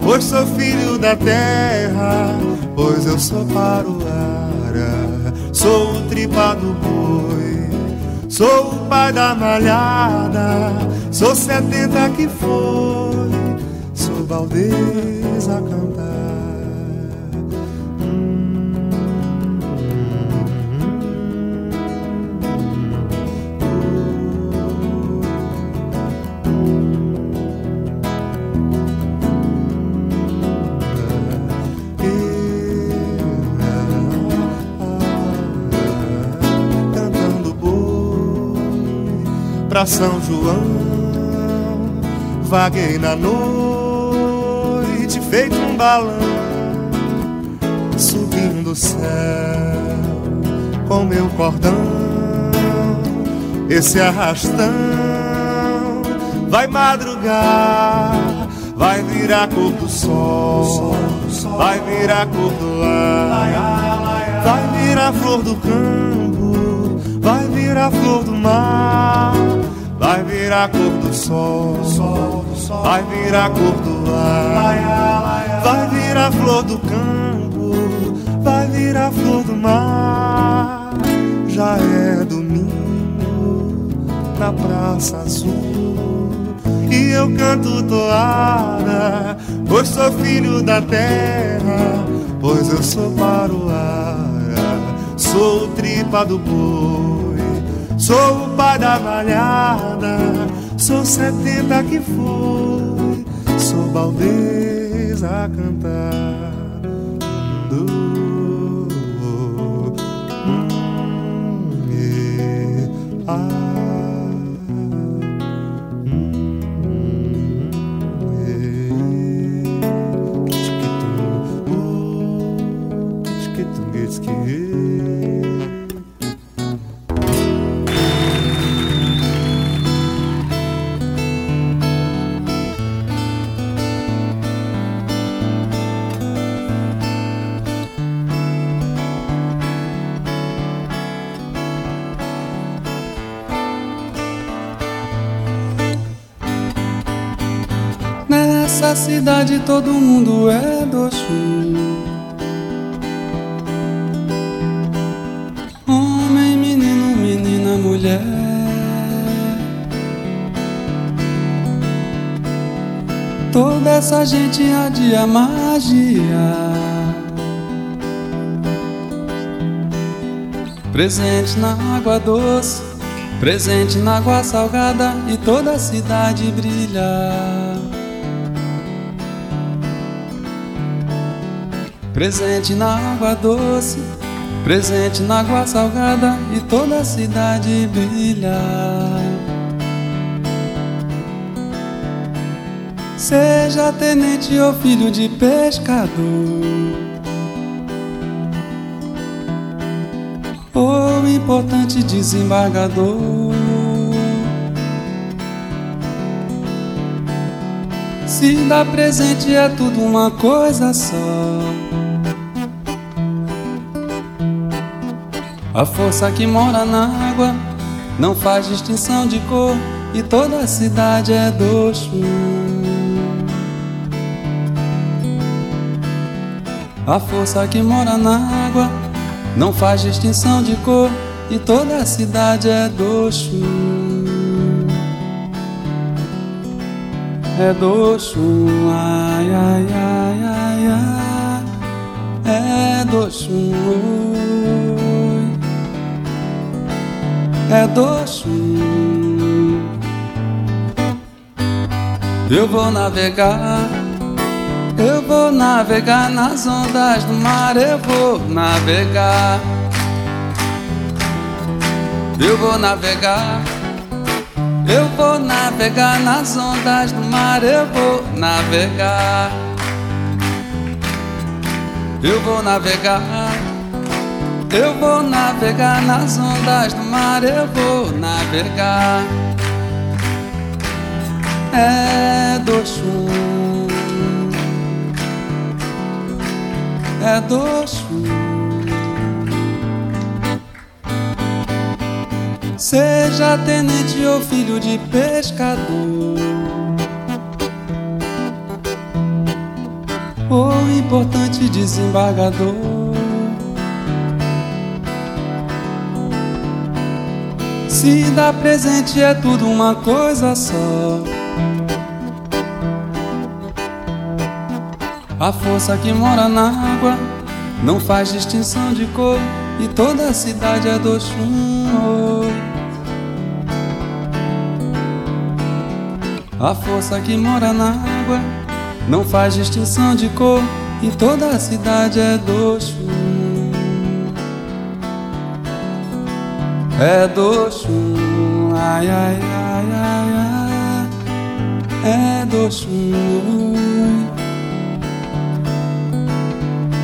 pois sou filho da terra, pois eu sou paruara, sou o tripa do boi, sou o pai da malhada, sou setenta que foi, sou Valdez a cantar. cantando pra São João. Vaguei na noite, feito um balão, subindo o céu com meu cordão. Esse arrastão vai madrugar, vai virar cor do sol, vai virar cor do ar, vai virar flor do campo, virar flor do mar, vai virar cor do sol, vai virar cor do ar, vai virar flor do campo, vai virar flor do mar. Já é domingo na Praça Azul e eu canto toada, pois sou filho da terra, pois eu sou paruara, sou tripa do boi, sou o pai da malhada, sou setenta que foi, sou Baldez a cantar. Do, Nessa cidade todo mundo é do Oxum. Homem, menino, menina, mulher. Toda essa gente adia magia. Presente na água doce, presente na água salgada e toda a cidade brilha. Presente na água doce, presente na água salgada e toda a cidade brilha. Seja tenente ou filho de pescador, ou importante desembargador. Se dar presente é tudo uma coisa só. A força que mora na água não faz distinção de cor e toda a cidade é do. A força que mora na água não faz distinção de cor e toda a cidade é do. É do ai, ai, ai, ai, ai. É do É do Oxum. Eu vou navegar eu vou navegar nas ondas do mar, eu vou navegar. Eu vou navegar. Eu vou navegar nas ondas do mar, eu vou navegar. Eu vou navegar. Eu vou navegar nas ondas do mar, eu vou navegar. É do chum. é doce. Seja tenente ou filho de pescador, ou importante desembargador. Se dar presente é tudo uma coisa só. A força que mora na água não faz distinção de cor e toda a cidade é do Oxum. A força que mora na água não faz distinção de cor e toda a cidade é do Oxum. É do Oxum, ai ai ai ai ai, é do Oxum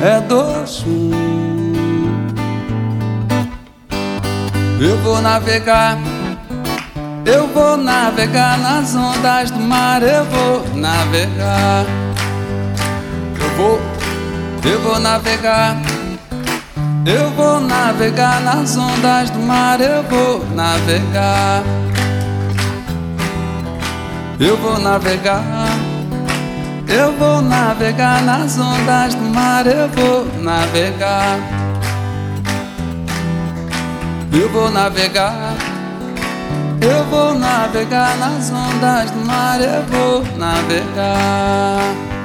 é doce. Eu vou navegar, eu vou navegar nas ondas do mar, eu vou navegar. Eu vou, eu vou navegar, eu vou navegar nas ondas do mar, eu vou navegar. Eu vou navegar. Eu vou navegar nas ondas do mar, eu vou navegar. Eu vou navegar. Eu vou navegar nas ondas do mar, eu vou navegar.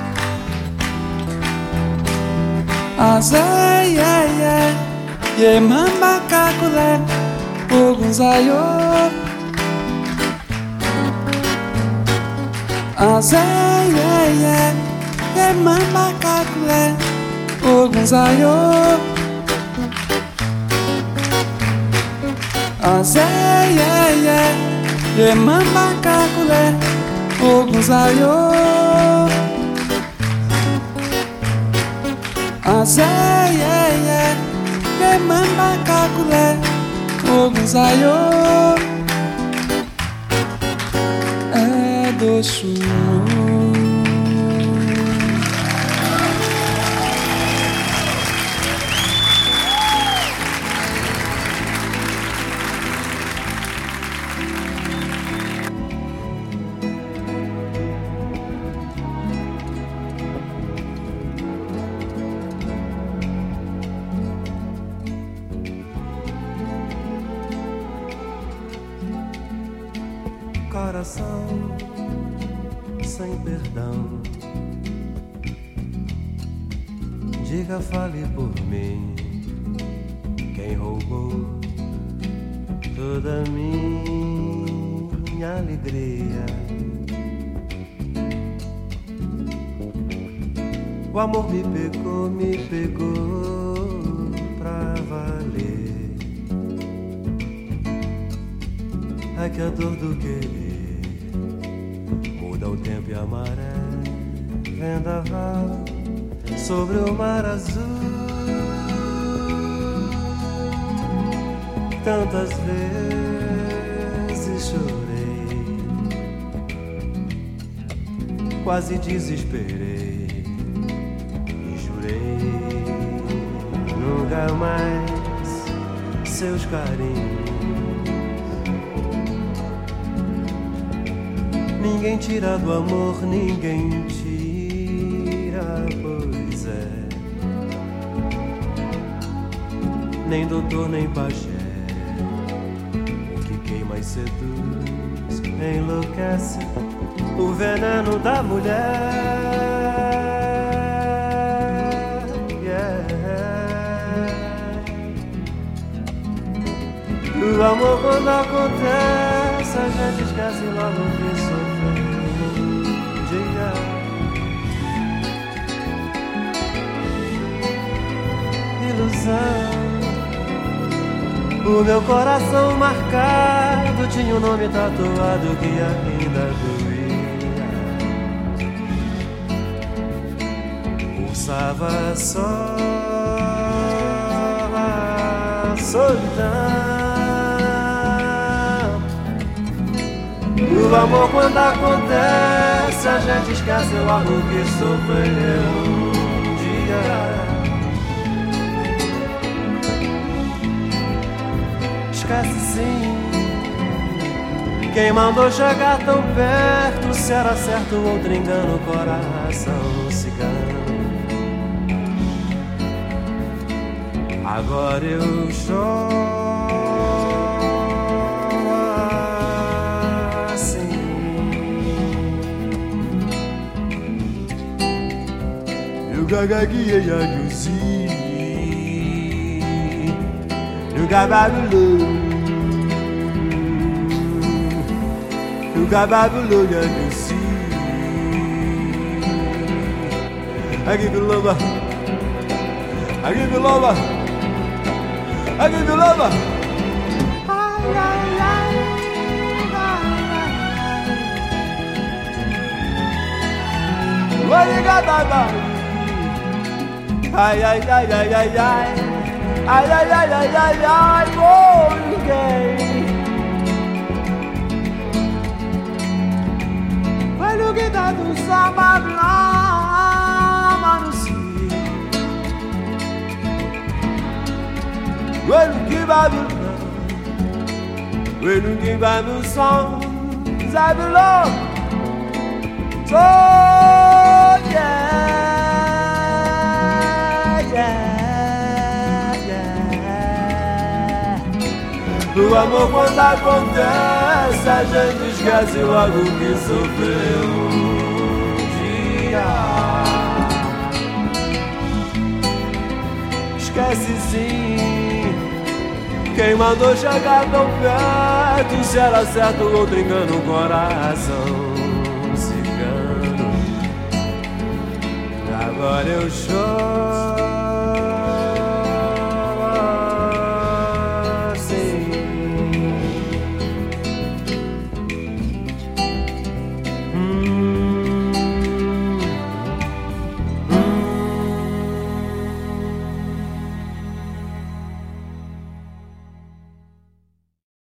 Azayaye Yemamba kakule Ugunzayo. Azayaye Yemamba kakule Ugunzayo. Azayaye Yemamba kakule Ugunzayo. asayeye nemamba kakule omuzayo edosuo quase desesperei e jurei nunca mais seus carinhos. Ninguém tira do amor, ninguém tira, pois é. Nem doutor, nem pajé. O que queima e seduz, enlouquece o veneno da mulher. Yeah. O amor quando acontece, a gente esquece logo que sofreu dia. Ilusão. O meu coração marcado tinha um nome tatuado que ainda doía. Pulsava só a solidão. O amor quando acontece, a gente esquece logo que sofreu um dia. Esquece sim. Quem mandou chegar tão perto, se era certo outro engano, coração Agora eu choro assim. Eu gagaguia e aguzi Eu gababulo. Eu gababulo e aguzi I give you love I give you love I give you love What you got that Ai, ai, ai, ai, ai, ai. Ai, ai, ai, ai, ai, ai, oh, ninguém. Vai no dá do samba blama Vai no que vai do Vai no que vai no som Sabe lo So, yeah O amor quando acontece A gente esquece logo que sofreu um dia. Esquece sim Quem mandou chegar tão perto? Se era certo outro engano o coração cigano Agora eu choro